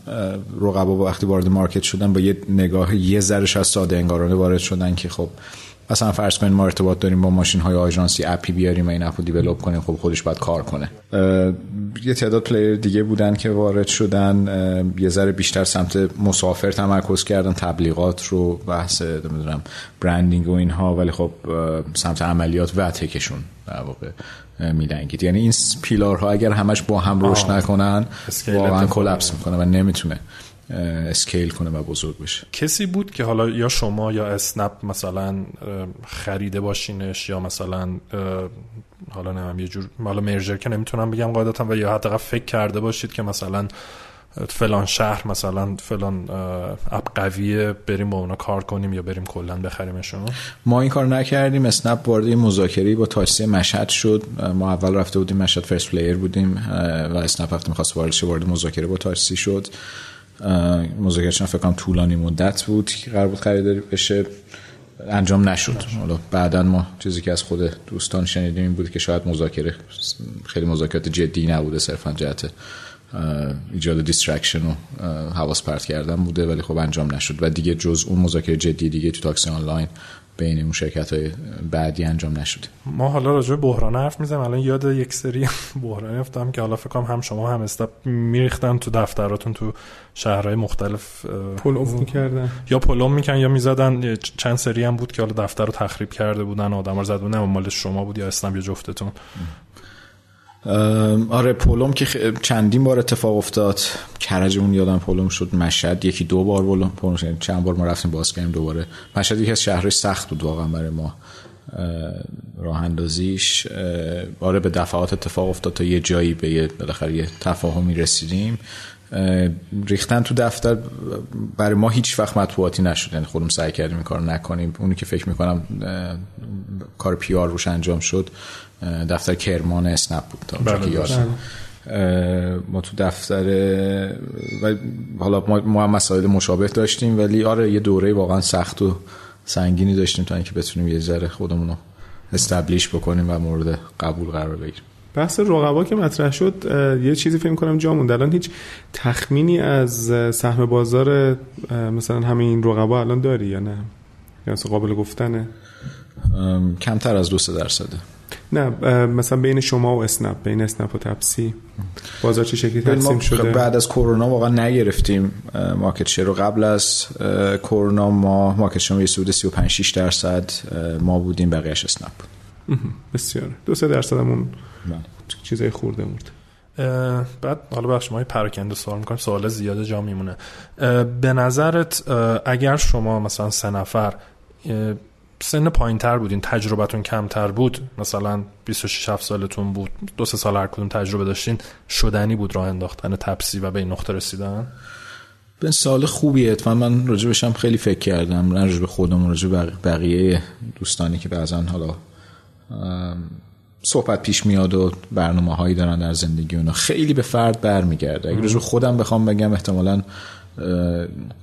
رقبا وقتی وارد market شدن با یه نگاه یه ذره از ساده انگارانه وارد شدن که خب مثلا فرض کنید ما ارتباط داریم با ماشین های آژانسی app ی بیاریم و این app و develop کنیم خب خودش باید کار کنه. یه تعداد player دیگه بودن که وارد شدن یه ذره بیشتر سمت مسافر تمرکز کردن تبلیغات رو بحث نمی‌دونم branding و اینها ولی خب سمت عملیات و tech شون در واقع میلنگید. یعنی این pillar ها اگر همش با هم رشد نکنن واقعا collapse می‌کنه و نمی‌تونه scale کنه و بزرگ بشه. کسی بود که حالا یا شما یا اسنپ مثلا خریده باشینش یا مثلا حالا نمی‌گم یه جور حالا merger که نمی‌تونم بگم قاعدتا و یا حتی فکر کرده باشید که مثلا فلان شهر مثلا فلان اپ قویه بریم با اونا کار کنیم یا بریم کلا بخریمشون؟ ما این کار نکردیم. اسنپ وارد مذاکره با تاکسی مشهد شد. ما اول رفته بودیم مشهد first player بودیم و اسنپ وقتی می‌خواست وارد وارد مذاکره با تاکسی شد. مذاکرهشون فکر کنم طولانی مدت بود که قرار بود خریداری بشه. انجام نشد. حالا بعدا ما چیزی که از خود دوستان شنیدیم این بود که شاید مذاکره خیلی مذاکرات جدی نبوده صرفا جهت ایجاد distraction و حواس پرت کردن بوده ولی خب انجام نشد. و دیگه جز اون مذاکره جدی دیگه تو تاکسی آنلاین بین اون شرکت های بعدی انجام نشده. ما حالا راجع به بحران حرف می‌زنیم. الان یاد یک سری بحران افتادم که حالا فکر کنم هم شما هم اسنپ میریختن تو دفتراتون تو شهرهای مختلف پلوف می‌کردن یا پلوم میکن یا می‌زدن. چند سری هم بود که حالا دفتر رو تخریب کرده بودن آدم رو زد بودن مال شما بود یا اسنپ یا جفتتون. آره پولم که چندین بار اتفاق افتاد. کرجمون یادم پولم شد مشهد. یکی دو بار پولم شد. چند بار ما رفتیم باز کردیم دوباره. مشهد یکی از شهرهای سخت بود واقعا برای ما. راه اندازیش. آره به دفعات اتفاق افتاد تا یه جایی به یه بالاخره یه تفاهمی رسیدیم. ریختن تو دفتر برای ما هیچ وقت مطبوعاتی نشد. یعنی خودم سعی کردیم این کار نکنیم. اونی که فکر می‌کنم کار پیار روش انجام شد. دفتر کرمان اسنپ بود تا بله بله. ما تو دفتر و حالا ما هم مسائل مشابه داشتیم ولی آره یه دوره واقعا سخت و سنگینی داشتیم تا اینکه بتونیم یه ذره خودمون رو استبلیش بکنیم و مورد قبول قرار بگیریم. بحث رقبا که مطرح شد یه چیزی فکر کنم جا موند. الان هیچ تخمینی از سهم بازار مثلا همین رقبا الان داری یا نه؟ یا قابل گفتنه؟ کمتر از دو درصده. نه مثلا بین شما و اسنپ بین اسنپ و تپسی. بازار چه شکلی تقسیم شده؟ بعد از کرونا واقعا نگرفتیم مارکت شیر رو قبل از کرونا ما مارکت شیر یه سود 35 6 درصد ما بودیم بقیه‌اش اسنپ بود. بسیار. دو سه درصدمون بله. چیزای خورده بود بعد حالا بخش ما پراکنده سوال می‌کنیم سوال زیاده جا میمونه. به نظرت اگر شما مثلا سه نفر سن پایین تر بودین تجربتون کمتر بود مثلا 26 7 سالتون بود دو سه سال هر کدوم تجربه داشتین شدنی بود راه انداختن تپسی و به این نقطه رسیدن؟ به سال خوبیه و من راجع خیلی فکر کردم راجع به خودم راجع بقیه دوستانی که بعضا حالا صحبت پیش میاد و برنامه هایی دارن در زندگی اونا خیلی به فرد برمیگرده. اگه راجع خودم بخوام بگم احتمالاً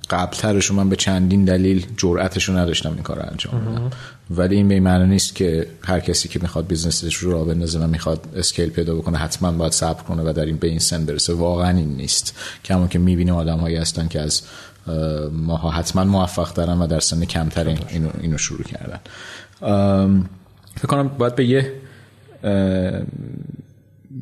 قبلترشون من به چندین دلیل جرأتشو نداشتم این کار انجام بدم. ولی این به معنی نیست که هر کسی که می‌خواد business ش رو راه بندازه و می‌خواد scale پیدا بکنه حتما باید صبر کنه و در این به این سن برسه. واقعا این نیست. کما که می‌بینیم آدم هایی هستن که از ماها حتما موفق دارن و در سن کمتر اینو, اینو شروع کردن. فکر کنم باید به یه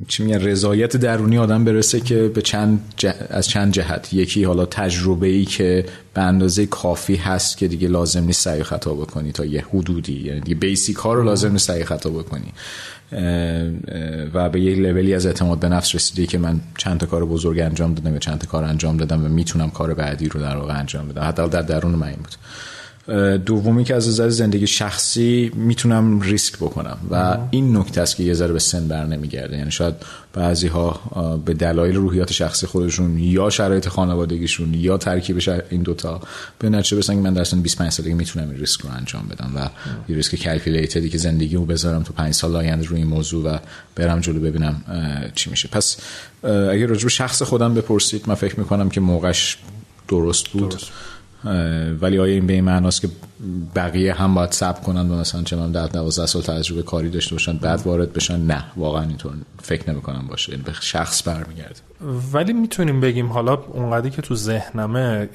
چی میگن رضایت درونی آدم برسه که به چند از چند جهت. یکی حالا تجربه ای که به اندازه کافی هست که دیگه لازم نیست سعی خطا بکنی تا یه حدودی. یعنی دیگه بیسیک ها رو لازم نیست سعی خطا بکنی. و به یه لولی از اعتماد به نفس رسیدی که من چند تا کار بزرگ انجام دادم یا چند تا کار انجام دادم و می‌تونم کار بعدی رو در واقع انجام بدم. حتی در درون من این بود. دومی که از نظر زندگی شخصی می‌تونم ریسک بکنم و این نکته است که یه ذره به سن بر نمیگرده. یعنی شاید بعضی ها به دلایل روحیات شخصی خودشون یا شرایط خانوادگیشون یا ترکیب این دوتا به نتیجه برسن که من در سن 25 سالگی می‌تونم این ریسک رو انجام بدم و یه ریسک calculated ی که زندگی رو بذارم تو 5 سال آینده روی این موضوع و برم جلو ببینم چی میشه. پس اگه راجع به شخص خودم بپرسید من فکر می‌کنم که موقعش درست بود. درست. ولی آیا این به این معناست که بقیه هم باید صبر کنن و مثلا چه من در 12 سال تجربه کاری داشته باشن بعد وارد بشن؟ نه واقعا اینطور فکر نمی‌کنم باشه. این به شخص برمیگرده. ولی می‌تونیم بگیم حالا اونقدری که تو ذهنمه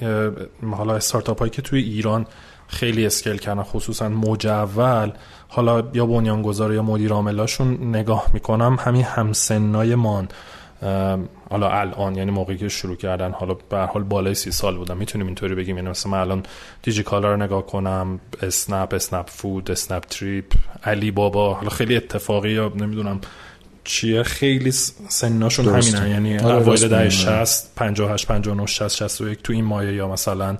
حالا استارتاپ هایی که توی ایران خیلی اسکیل کردن خصوصا مجول حالا یا بنیانگذار یا مدیر عاملاشون نگاه می‌کنم همین همسنای مان. حالا الان یعنی موقعی که شروع کردن حالا به حال بالای سی سال بودم. می‌تونیم اینطوری بگیم. یعنی مثلا من الان دیجی کالا رو نگاه کنم اسنپ اسنپ فود اسنپ تریپ علی بابا. حالا خیلی اتفاقی یا نمی‌دونم چیه. خیلی سناشون همینه. یعنی آره، اوایل دهه 60 58 59 60 61 تو این مایه یا مثلا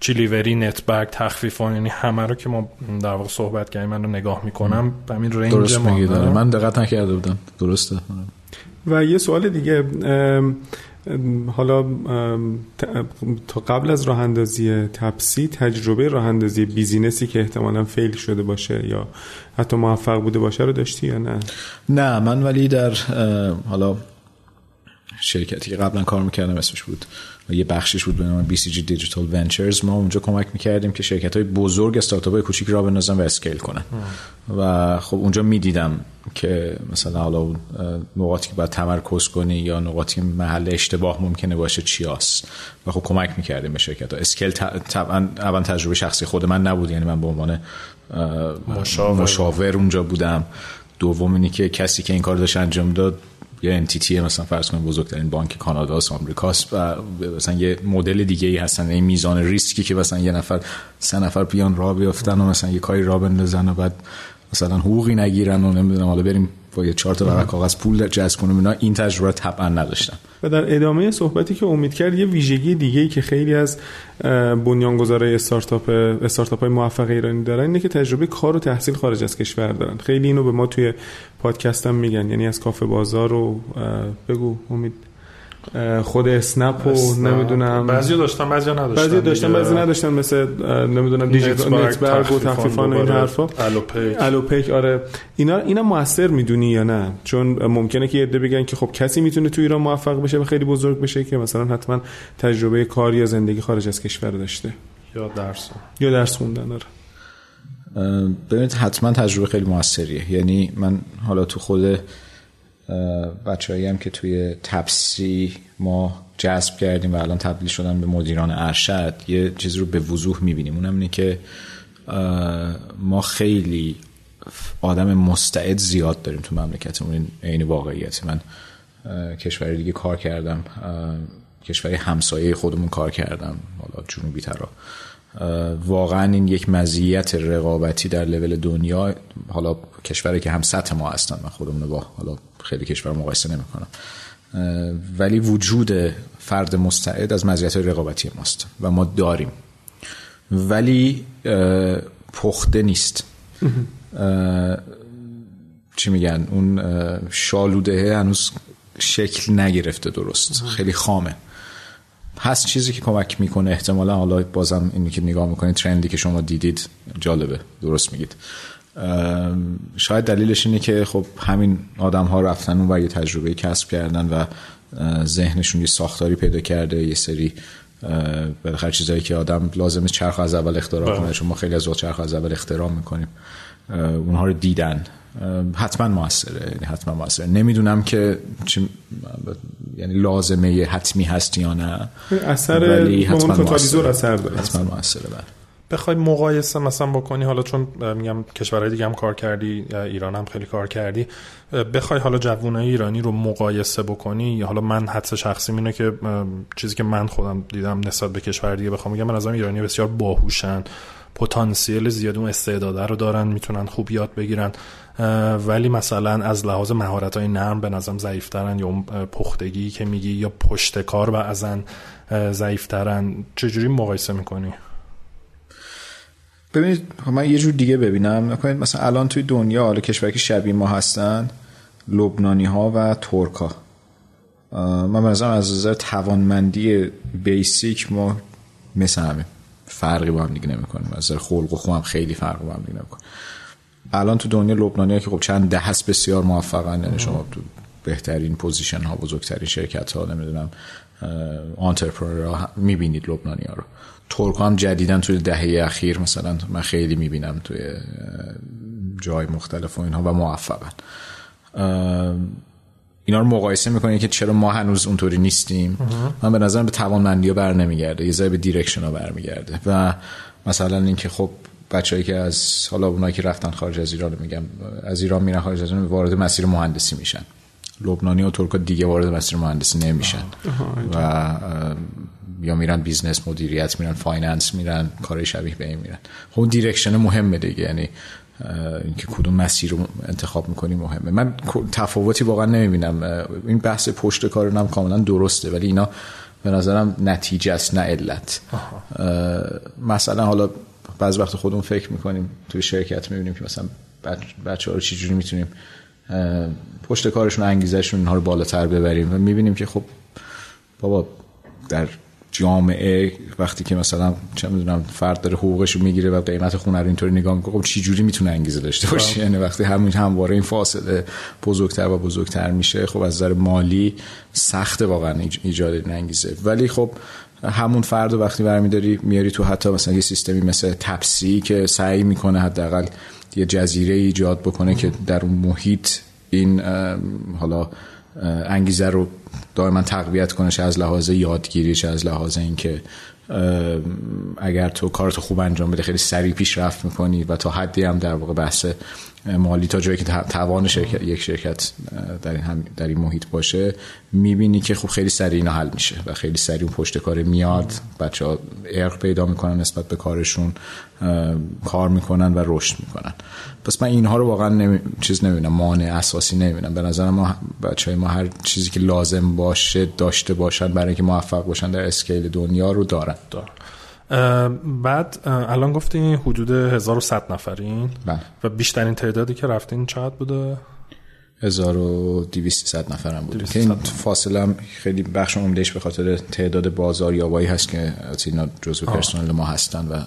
چیلیوری تخفیف یعنی همه رو که ما در واقع صحبت کردیم من رو نگاه می‌کنم. همین رنج درست من دقت نکرده بودم. درسته. و یه سوال دیگه حالا تا قبل از راه اندازی تپسی تجربه راه اندازی business ی که احتمالا fail شده باشه یا حتی موفق بوده باشه رو داشتی یا نه؟ نه من ولی در حالا شرکتی که قبلا کار می‌کردم اسمش بود یه بخشش بود به نام BCG Digital Ventures. ما اونجا کمک می‌کردیم که شرکت های بزرگ استارتاپ های کوچیک راه بندازن و scale کنن. و خب اونجا می‌دیدم که مثلا حالا نقاطی که باید تمرکز کنی یا نقاطی محل اشتباه ممکنه باشه چی هست. و خب کمک می‌کردیم به شرکت ها scale طبعا اول تجربه شخصی خود من نبود. یعنی من به عنوان مشاور. مشاور اونجا بودم. دوم اینی که کسی که این کار داشت انجام داد یه entity مثلا فرض کنید بزرگترین بانک کانادا و آمریکاست و مثلا یه مدل دیگه ای هستن این میزان ریسکی که مثلا یه نفر سه نفر بیان راه بیافتن و مثلا یه کاری راه بندازن و بعد مثلا حقوقی نگیرن و نمی‌دونم حالا بریم با یه چهار تا ورق کاغذ پول جذب کنم اینا این تجربه طبعا نداشتم. و در ادامه صحبتی که امید کرد یه ویژگی دیگه ای که خیلی از بنیانگذارای استارتاپ استارتاپ های موفق ایرانی دارن اینه که تجربه کار و تحصیل خارج از کشور دارن. خیلی اینو به ما توی پادکست هم میگن یعنی از کافه بازار رو بگو امید. خود اسنپ و نمی‌دونم. بعضی داشتن بعضی نداشتن بعضی داشتن بعضی نداشتن مثل نمی‌دونم دیجیتال نتبرگ و تخفیفان و این حرفا. الوپیک الوپیک آره. اینا اینا موثر می‌دونی یا نه؟ چون ممکنه که یه بگن که خب کسی می‌تونه تو ایران موفق بشه و خیلی بزرگ بشه که مثلا حتما تجربه کار یا زندگی خارج از کشور داشته. یا درس. یا درس خوندن آره. ببینید حتما تجربه خیلی موثریه. یعنی من حالا تو خود بچههایی هم که توی تپسی ما جذب کردیم و الان تبدیل شدن به مدیران ارشد یه چیزی رو به وضوح می‌بینیم. اونم اینه که ما خیلی آدم مستعد زیاد داریم تو مملکتمون. این واقعیت. من کشور دیگه کار کردم کشوری همسایه خودمون کار کردم حالا جنوبی ترا واقعا این یک مزیت رقابتی در لول دنیا حالا کشوری که هم سطح ما هستن من خودمون با حالا خیلی کشور مقایسه نمی‌کنم. ولی وجود فرد مستعد از مزیت رقابتی ماست و ما داریم. ولی پخته نیست. چی میگن؟ اون شالوده هنوز شکل نگرفته درست. خیلی خامه. هست چیزی که کمک می‌کنه. احتمالا حالا بازم اینی که نگاه می‌کنید ترندی که شما دیدید جالبه. درست میگید. شاید دلیلش اینه که خب همین آدم ها رفتن و یه تجربه کسب کردن و ذهنشون یه ساختاری پیدا کرده یه سری بالاخره چیزایی که آدم لازمه چرخ از اول اختراع کنه. چون ما خیلی از وقت چرخ از اول اختراع می‌کنیم. اونها رو دیدن. حتما موثره. یعنی حتما موثره. نمی‌دونم که یعنی لازمه حتمی هست یا نه. اثر ولی حتما موثره. اثر داره. حتما موثره بله. بخوای مقایسه مثلا بکنی حالا چون میگم کشورهای دیگه هم کار کردی ایران هم خیلی کار کردی بخوای حالا جوانای ایرانی رو مقایسه بکنی حالا من حدس شخصی اینه که چیزی که من خودم دیدم نسبت به کشور دیگه بخوام میگم من از ایرانی بسیار باهوشن. پتانسیل زیاد اون استعداده رو دارن می‌تونن خوب یاد بگیرن. ولی مثلا از لحاظ مهارت های نرم به نظرم ضعیفترن یا پختگی که میگی یا پشت کار و ازن ضعیفترن. چجوری مقایسه می‌کنی؟ ببینید من یه جور دیگه ببینم. نکنید مثلا الان توی دنیا حالا کشوری که شبیه ما هستن لبنانی ها و ترک ها من مثلا از نظر توانمندی بیسیک ما مثل همه. فرقی با هم دیگه نمی‌کنیم از نظر خلق و خوام خیلی فرق با هم دیگه نمی‌کنیم الان تو دنیا لبنانی ها که خب چند ده هست بسیار موفقن. یعنی شما تو بهترین position ها بزرگترین شرکت ها نمی‌دونم entrepreneur ها می‌بینید لبنانی ها رو. ترک هم جدیدن توی دهه اخیر مثلا من خیلی می‌بینم توی جای مختلف و اینها و موفقن اینا رو مقایسه می‌کنه که چرا ما هنوز اونطوری نیستیم؟ من به نظرم به توانمندی ها بر نمیگرده یه ذره به direction ها برمیگرده و مثلا اینکه خب بچه‌ای که از حالا اونایی که رفتن خارج از ایران میگم از ایران میرن خارج از ایران وارد مسیر مهندسی میشن. لبنانی و ترک دیگه وارد مسیر مهندسی نمیشن. و یا میرن business مدیریت میرن finance میرن کار شبیه به این میرن. خب اون direction مهمه دیگه یعنی اینکه کدوم مسیر رو انتخاب می‌کنی مهمه. من تفاوتی واقعا نمی‌بینم. این بحث پشت کار هم کاملا درسته ولی اینا به نظرم نتیجه است نه علت. مثلا حالا بعض وقت خودمون فکر می‌کنیم توی شرکت می‌بینیم که مثلا بچه ها رو چجوری می‌تونیم پشت کارشون انگیزشون اینها رو بالاتر ببریم. و می‌بینیم که خب بابا در جامعه وقتی که مثلا چه می‌دونم فرد داره حقوقش رو می‌گیره و قیمت خونه رو اینطوری نگاه می‌کنه خب چه جوری می‌تونه انگیزه داشته باشه؟ یعنی وقتی همین همواره این فاصله بزرگتر و بزرگتر میشه خب از نظر مالی سخت واقعا ایجاد این انگیزه. ولی خب همون فرد رو وقتی برمیداری میاری تو حتی مثلا یه سیستمی مثل تپسی که سعی می‌کنه حداقل یه جزیره ایجاد بکنه که در اون محیط این حالا انگیزه رو دائما تقویت کنه چه از لحاظ یادگیری چه از لحاظ اینکه اگر تو کارتو خوب انجام بده خیلی سریع پیشرفت می‌کنی و تا حدی هم در واقع بحث مالی تا جایی که توان شرکت یک شرکت در این, هم در این محیط باشه می‌بینی که خب خیلی سریع اینا حل میشه و خیلی سریع اون پشت کار میاد. بچه ها ارق پیدا می‌کنن نسبت به کارشون کار می‌کنن و رشد می‌کنن. پس من اینها رو واقعا نمی... چیز نمی‌بینم مانع اساسی نمی‌بینم. به نظر ما بچه های ما هر چیزی که لازم باشه داشته باشن برای اینکه موفق باشن در اسکیل دنیا رو دارن. دارن. بعد الان گفتین حدود 1100 نفرین. بله. و بیشترین تعدادی که رفتین چقدر بوده؟ 1200 نفرم بود. که این فاصله هم خیلی بخش عمدهش به خاطر تعداد بازاریابایی هست که اینا جزو پرسنل ما هستن و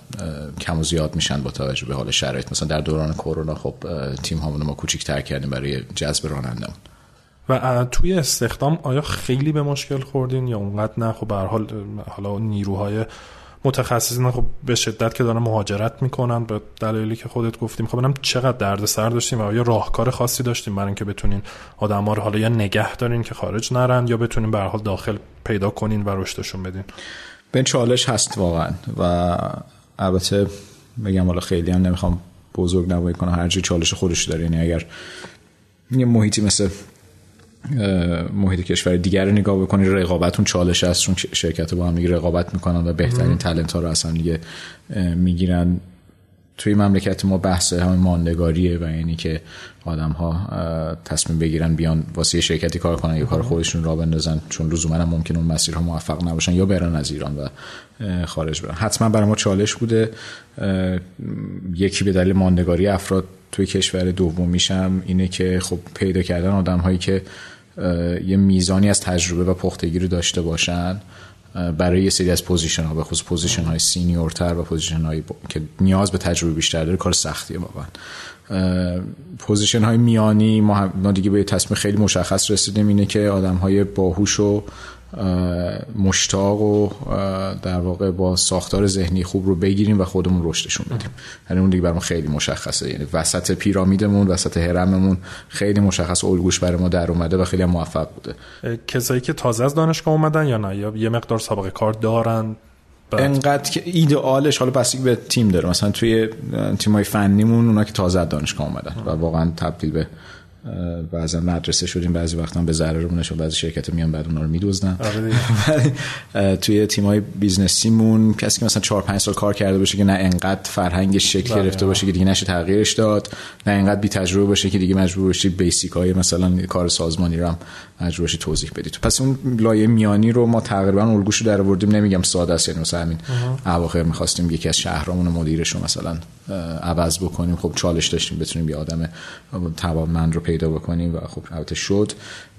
کم و زیاد میشن با توجه به حال شرایط. مثلا در دوران کرونا خب تیم همون ما کوچیک‌تر کردیم برای جذب رانندمون و توی استخدام آیا خیلی به مشکل خوردین یا اونقدر نه؟ خب به حال حالا نیروهای متخصصین خب به شدت که دارن مهاجرت می‌کنن به دلایلی که خودت گفتیم خب ببینم چقدر درد سر داشتیم و آیا راهکار خاصی داشتیم برای اینکه بتونین آدما رو حالا یا نگه دارین که خارج نرن یا بتونین به حال داخل پیدا کنین و رشدشون بدین. به چالش هست واقعا و البته بگم حالا خیلی هم نمی‌خوام بزرگ نمایی کنم هر چالش خودش داره. یعنی اگر یه محیطی مثل محیط کشور دیگر رو نگاه بکنی رقابتون چالش هست چون شرکت با هم رقابت می‌کنن و بهترین تلنت ها رو اصلا دیگه می‌گیرن. توی مملکت ما بحث همین ماندگاریه و یعنی که آدم ها تصمیم بگیرن بیان واسه شرکتی کار کنن یا کار خودشون راه بندازن چون لزوما هم ممکن اون مسیرها موفق نباشن یا برن از ایران و خارج برن. حتما برای ما چالش بوده یکی به دلیل ماندگاری افراد توی کشور دومیشم اینه که خب پیدا کردن آدم هایی که یه میزانی از تجربه و پختگی رو داشته باشن برای یه سری از position ها به خصوص position های senior تر و position هایی که نیاز به تجربه بیشتر داره کار سختیه واقعا. پوزیشن های میانی ما دیگه به تصمیم خیلی مشخص رسیدیم اینه که آدم های باهوش و مشتاق و در واقع با ساختار ذهنی خوب رو بگیریم و خودمون رشدشون بدیم. یعنی اون دیگه برام خیلی مشخصه. یعنی وسط پیرامیدمون وسط هرممون خیلی مشخص الگوش برای ما در اومده و خیلی موفق بوده. کسایی که تازه از دانشگاه اومدن یا نه؟ یا یه مقدار سابقه کار دارن؟ انقدر که ایدئالش حالا بستگی به تیم داره. مثلا توی تیمای فنیمون اونا که تازه از دانشگاه اومدن و واقعا تبدیل به بعضا مدرسه شدیم. بعضی وقتا به ضررمون و بعضی شرکت میان بعد اونا رو میدوزدن آره توی تیمای business یمون کسی که مثلا 4 5 سال کار کرده باشه که نه انقدر فرهنگ شکل بله. گرفته باشه که دیگه نشه تغییرش داد نه انقدر بی تجربه باشه که دیگه مجبور باشی basic های مثلا کار سازمانی رو هم مجبور باشی توضیح بدید پس اون لایه میانی رو ما تقریبا الگوشو در آوردیم نمیگم ساده است یعنی مثلا همین اواخر می‌خواستیم یکی از شهرامون مدیرش رو مثلا عوض بکنیم. خب چالش داشتیم بتونیم یه آدم توانمند رو پیدا بکنیم و خب البته شد.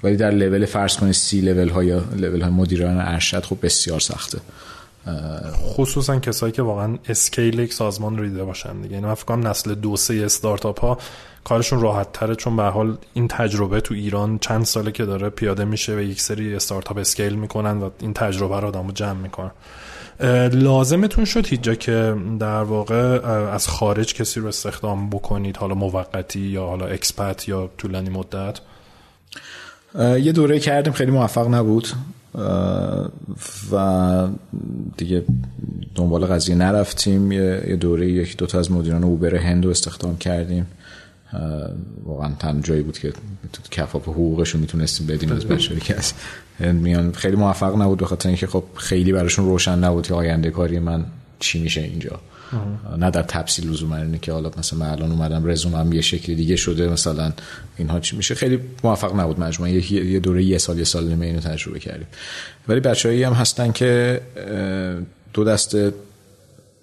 ولی در لول فرض کنید سی لول های لول های مدیران ارشد خب بسیار سخته. خصوصا کسایی که واقعا scale یک سازمان رو دیده باشن دیگه. یعنی فکر نسل دو سه استارتاپ ها کارشون راحت تره چون به حال این تجربه تو ایران چند ساله که داره پیاده میشه و یک سری استارتاپ scale می‌کنن و این تجربه رو آدمو جمع می‌کنن. لازمتون شد هیچ جا که در واقع از خارج کسی رو استخدام بکنید حالا موقتی یا حالا اکسپت یا طولانی مدت؟ یه دوره کردیم خیلی موفق نبود. و دیگه دنبال قضیه نرفتیم. یه دوره یک دوتا از مدیران اوبر هند رو استخدام کردیم. واقعا تن جایی بود که تو کفاف حقوقش رو می‌تونستیم بدیم از بچه‌ای که از میان خیلی موفق نبود بخاطر اینکه خب خیلی براشون روشن نبود که آینده کاری من چی میشه اینجا. نه در تفصیل لزوما اینه که حالا مثلا من الان اومدم رزومم یه شکلی دیگه شده مثلا اینها چی میشه. خیلی موفق نبود مجموعه یه دوره یه سال یه سال نیمه اینو تجربه کردیم. ولی بچه‌ای هم هستن که دو دسته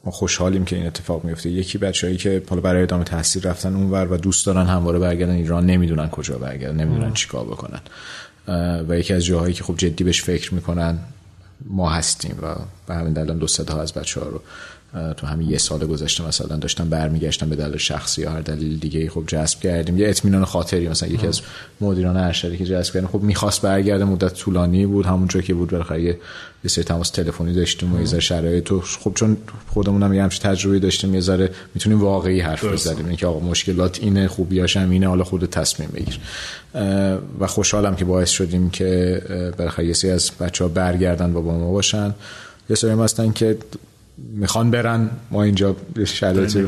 ما خوشحالیم که این اتفاق میفته. یکی بچه‌ای که حالا برای ادامه تحصیل رفتن اونور و دوست دارن همواره برگردن ایران نمی‌دونن کجا برگردن نمی‌دونن چیکار بکنن. و یکی از جاهایی که خب جدی بهش فکر می‌کنن ما هستیم و به همین دلیل دو سه از بچه ها رو تو همین یه سال گذشته مثلا داشتم برمیگشتم به دلیل شخصی یا هر دلیل دیگه خب جذب کردیم. یه اطمینان خاطری مثلا یکی از مدیران ارشدی که جذب کردیم. خب می‌خواست برگرده مدت طولانی بود. همونجا که بود بالاخره یه سری تماس تلفنی داشتیم و یه شرایط تو خب چون خودمون هم یه همچین تجربه داشتیم یه ذره می‌تونیم واقعی حرف بزنیم. اینکه آقا مشکلات اینه خوبیاش هم اینه حالا خود تصمیم بگیر. و خوشحالم که باعث شدیم که بالاخره یه سری از بچه‌ها برگردن و با ما باشن. یه سری هستن که می‌خوان برن. ما اینجا شرایطی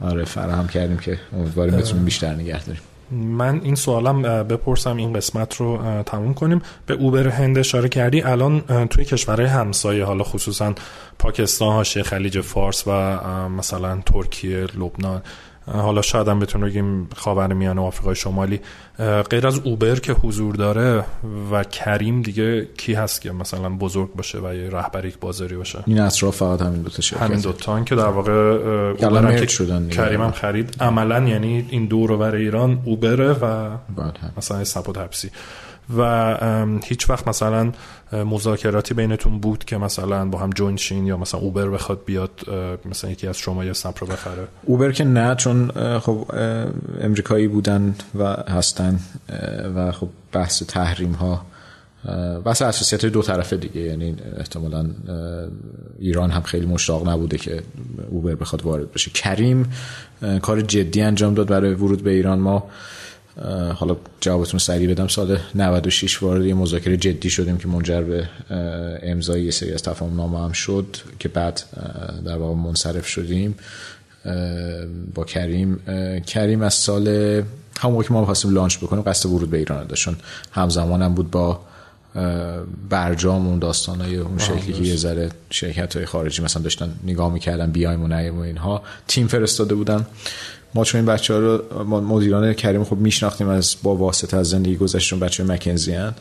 آره فراهم کردیم که امیدواریم بتونیم بیشتر نگه داریم. من این سوالم بپرسم این قسمت رو تموم کنیم. به اوبر هند اشاره کردی. الان توی کشورهای همسایه حالا خصوصا پاکستان هاشه خلیج فارس و مثلا ترکیه لبنان حالا شاید هم بتون بگیم خاورمیانه و آفریقای شمالی. غیر از اوبر که حضور داره و کریم دیگه کی هست که مثلا بزرگ باشه و یه رهبری بازاری باشه؟ این اطراف فقط همین دو تا شرکت همین دو تا که در واقع اوبر که شدن کریم هم خرید. عملا یعنی این دور و ایران اوبره و مثلا سپو تپسی و هیچ وقت مثلا مذاکراتی بینتون بود که مثلا با هم جوین شین یا مثلا اوبر بخواد بیاد مثلا یکی از شما یه سمپ رو بخره؟ اوبر که نه چون خب امریکایی بودن و هستن و خب بحث تحریم ها بحث اساسیت دو طرفه دیگه. یعنی احتمالا ایران هم خیلی مشتاق نبوده که اوبر بخواد وارد بشه. کریم کار جدی انجام داد برای ورود به ایران. ما حالا جوابتون سریع بدم. سال 96 وارد یه مذاکره جدی شدیم که منجر به امضای یه سری از تفاهم نامه هم شد که بعد در واقع منصرف شدیم. با کریم. کریم از سال همون که ما خواستیم لانچ بکنیم قصد ورود به ایران داشتون همزمان هم بود با برجام اون داستان های اون شکلی که یه ذره شرکت های خارجی مثلا داشتن نگاه می‌کردن بیایم و نیم و اینها. تیم فرستاده بودن. ما چون این بچه ها رو مدیران کریم خب میشناختیم از با واسطه از زندگی گذشتون بچه مکنزی هن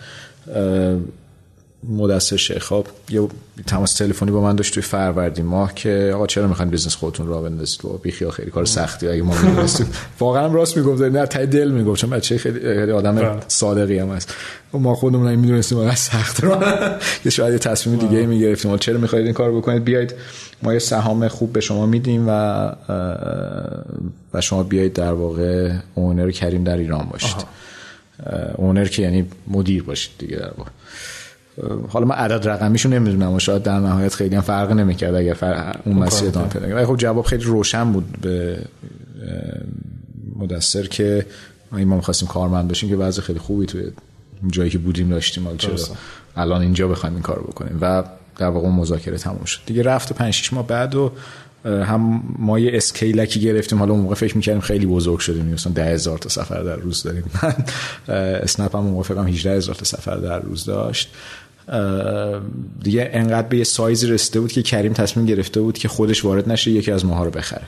مدثر شیخاب یه تماس تلفنی با من داشت توی فروردین ماه که آقا چرا می‌خواین بزنس خودتون راه بندازید؟ بابا بیخیا خیلی کار سختی اگه ما می‌رسیم واقعا راست می‌گفت نه تای دل می‌گفت چون بچه خیلی آدم بله. صادقی هم هست. ما خودمون این می‌دونستیم واقعا سخت رو یه شاید یه تصمیم دیگه می‌گرفتیم. چرا می‌خواید این کارو بکنید؟ بیاید ما یه سهام خوب به شما میدیم و و شما بیایید در واقع اونر کریم در ایران باشید. اونر که یعنی مدیر باشید دیگه در واقع. حالا من عدد رقمیشو نمی‌دونم و شاید در نهایت خیلی هم فرق نمی‌کرد اگر فرق اون مسیر ادامه پیدا ولی خب جواب خیلی روشن بود به مدثر که ما می‌خواستیم کارمند باشیم که وضع خیلی خوبی توی جایی که بودیم داشتیم. حالا چرا الان اینجا بخوایم این کارو بکنیم. و در واقع مذاکره تموم شد. دیگه رفت 5 6 ماه بعد و هم ما یه اسکیلکی گرفتیم. حالا اون موقع فکر می‌کردیم خیلی بزرگ شدیم. مثلا ده هزار تا سفر در روز داریم. من اسنپ هم موقع فکرم 18 هزار تا سفر در روز داشت. دیگه انقدر به یه سایزی رسیده بود که کریم تصمیم گرفته بود که خودش وارد نشه یکی از ماها رو بخره.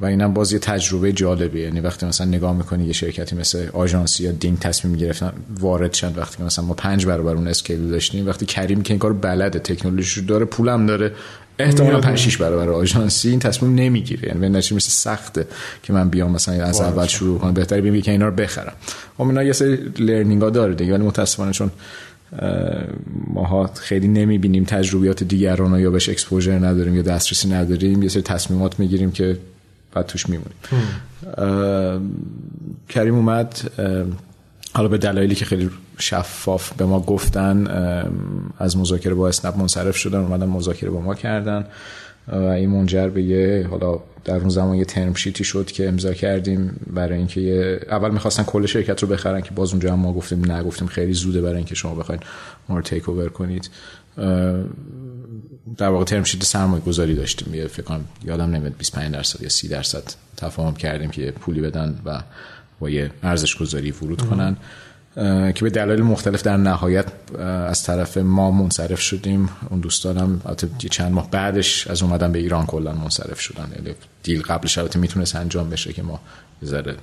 و اینم باز یه تجربه جالبیه. یعنی وقتی مثلا نگاه می‌کنی یه شرکتی مثل آژانسی یا دینگ تصمیم گرفتن وارد شن وقتی که مثلا ما پنج برابر اون اسکیل داشتیم وقتی کریم که این کار بلده تکنولوژی داره پولم داره احتمالا 5 6 برابر آژانسی این تصمیم نمی‌گیره. یعنی به مثل سخته که من بیام مثلا از اول شروع کنم. بهتره بیام که اینا رو بخرم. خب اینا یه سری learning ها داره دیگه. ولی متاسفانه چون ماها خیلی نمی‌بینیم تجربیات دیگران یا بهش exposure نداریم یا دسترسی نداریم. یه سری تصمیمات می‌گیریم که بعد توش میمونیم. Careem اومد حالا به دلایلی که خیلی شفاف به ما گفتن از مذاکره با اسنپ منصرف شدن اومدن مذاکره با ما کردن. و این منجر به یه حالا در اون زمان یه ترم شیتی شد که امضا کردیم برای اینکه یه اول می‌خواستن کل شرکت رو بخرن که باز اونجا هم ما گفتیم نگفتیم خیلی زوده برای اینکه شما بخواید ما رو تیک اوور کنید. در واقع ترم شیت سرمایه گذاری داشتیم. یه فکر کنم یادم نمیاد 25 درصد یا 30 درصد تفاهم کردیم که پولی بدن و با یه ارزش گذاری ورود کنن. که به دلایل مختلف در نهایت از طرف ما منصرف شدیم. اون دوستانم چند ماه بعدش از اومدن به ایران کلا منصرف شدن. یعنی دیل قبلش البته می‌تونست انجام بشه که ما ذره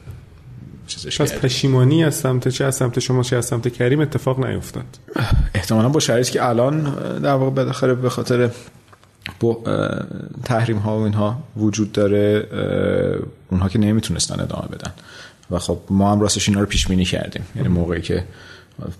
چیزش پس پشیمانی از سمت چه؟ از سمت شما چه؟ از سمت کریم اتفاق نیفتاد. احتمالا با شرایطی که الان در واقع بالاخره به خاطر با تحریم ها و اینها وجود داره اونها که نمی‌تونستن ادامه بدن. و خب ما هم راستش اینا رو پیش بینی کردیم. یعنی موقعی که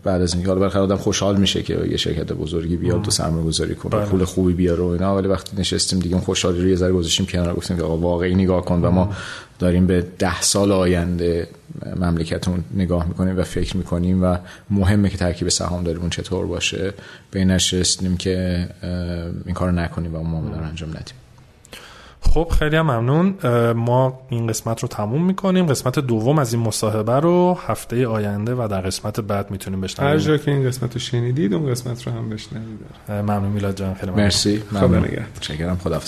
بعد از اینکه حالا بالاخره آدم خوشحال میشه که یه شرکت بزرگی بیاد تو سرمایه گذاری کنه بله. پول خوبی بیاره و اینا. ولی وقتی نشستیم دیگه خوشحالی رو یه ذره گذاشتیم کنار. گفتیم که آقا واقعی نگاه کن و ما داریم به ده سال آینده مملکتمون نگاه می‌کنیم و فکر می‌کنیم و مهمه که ترکیب سهام داریم چطور باشه. به نشستیم که این کار نکنیم و ما انجام ندیم. خب خیلی هم ممنون. ما این قسمت رو تموم می‌کنیم. قسمت دوم از این مصاحبه رو هفته آینده و در قسمت بعد می‌تونیم بشنویم. هر جا که این قسمت رو شنیدید اون قسمت رو هم بشنوید. ممنون میلاد جان خیلی ممنون. مرسی. خدا نگهدار. خدا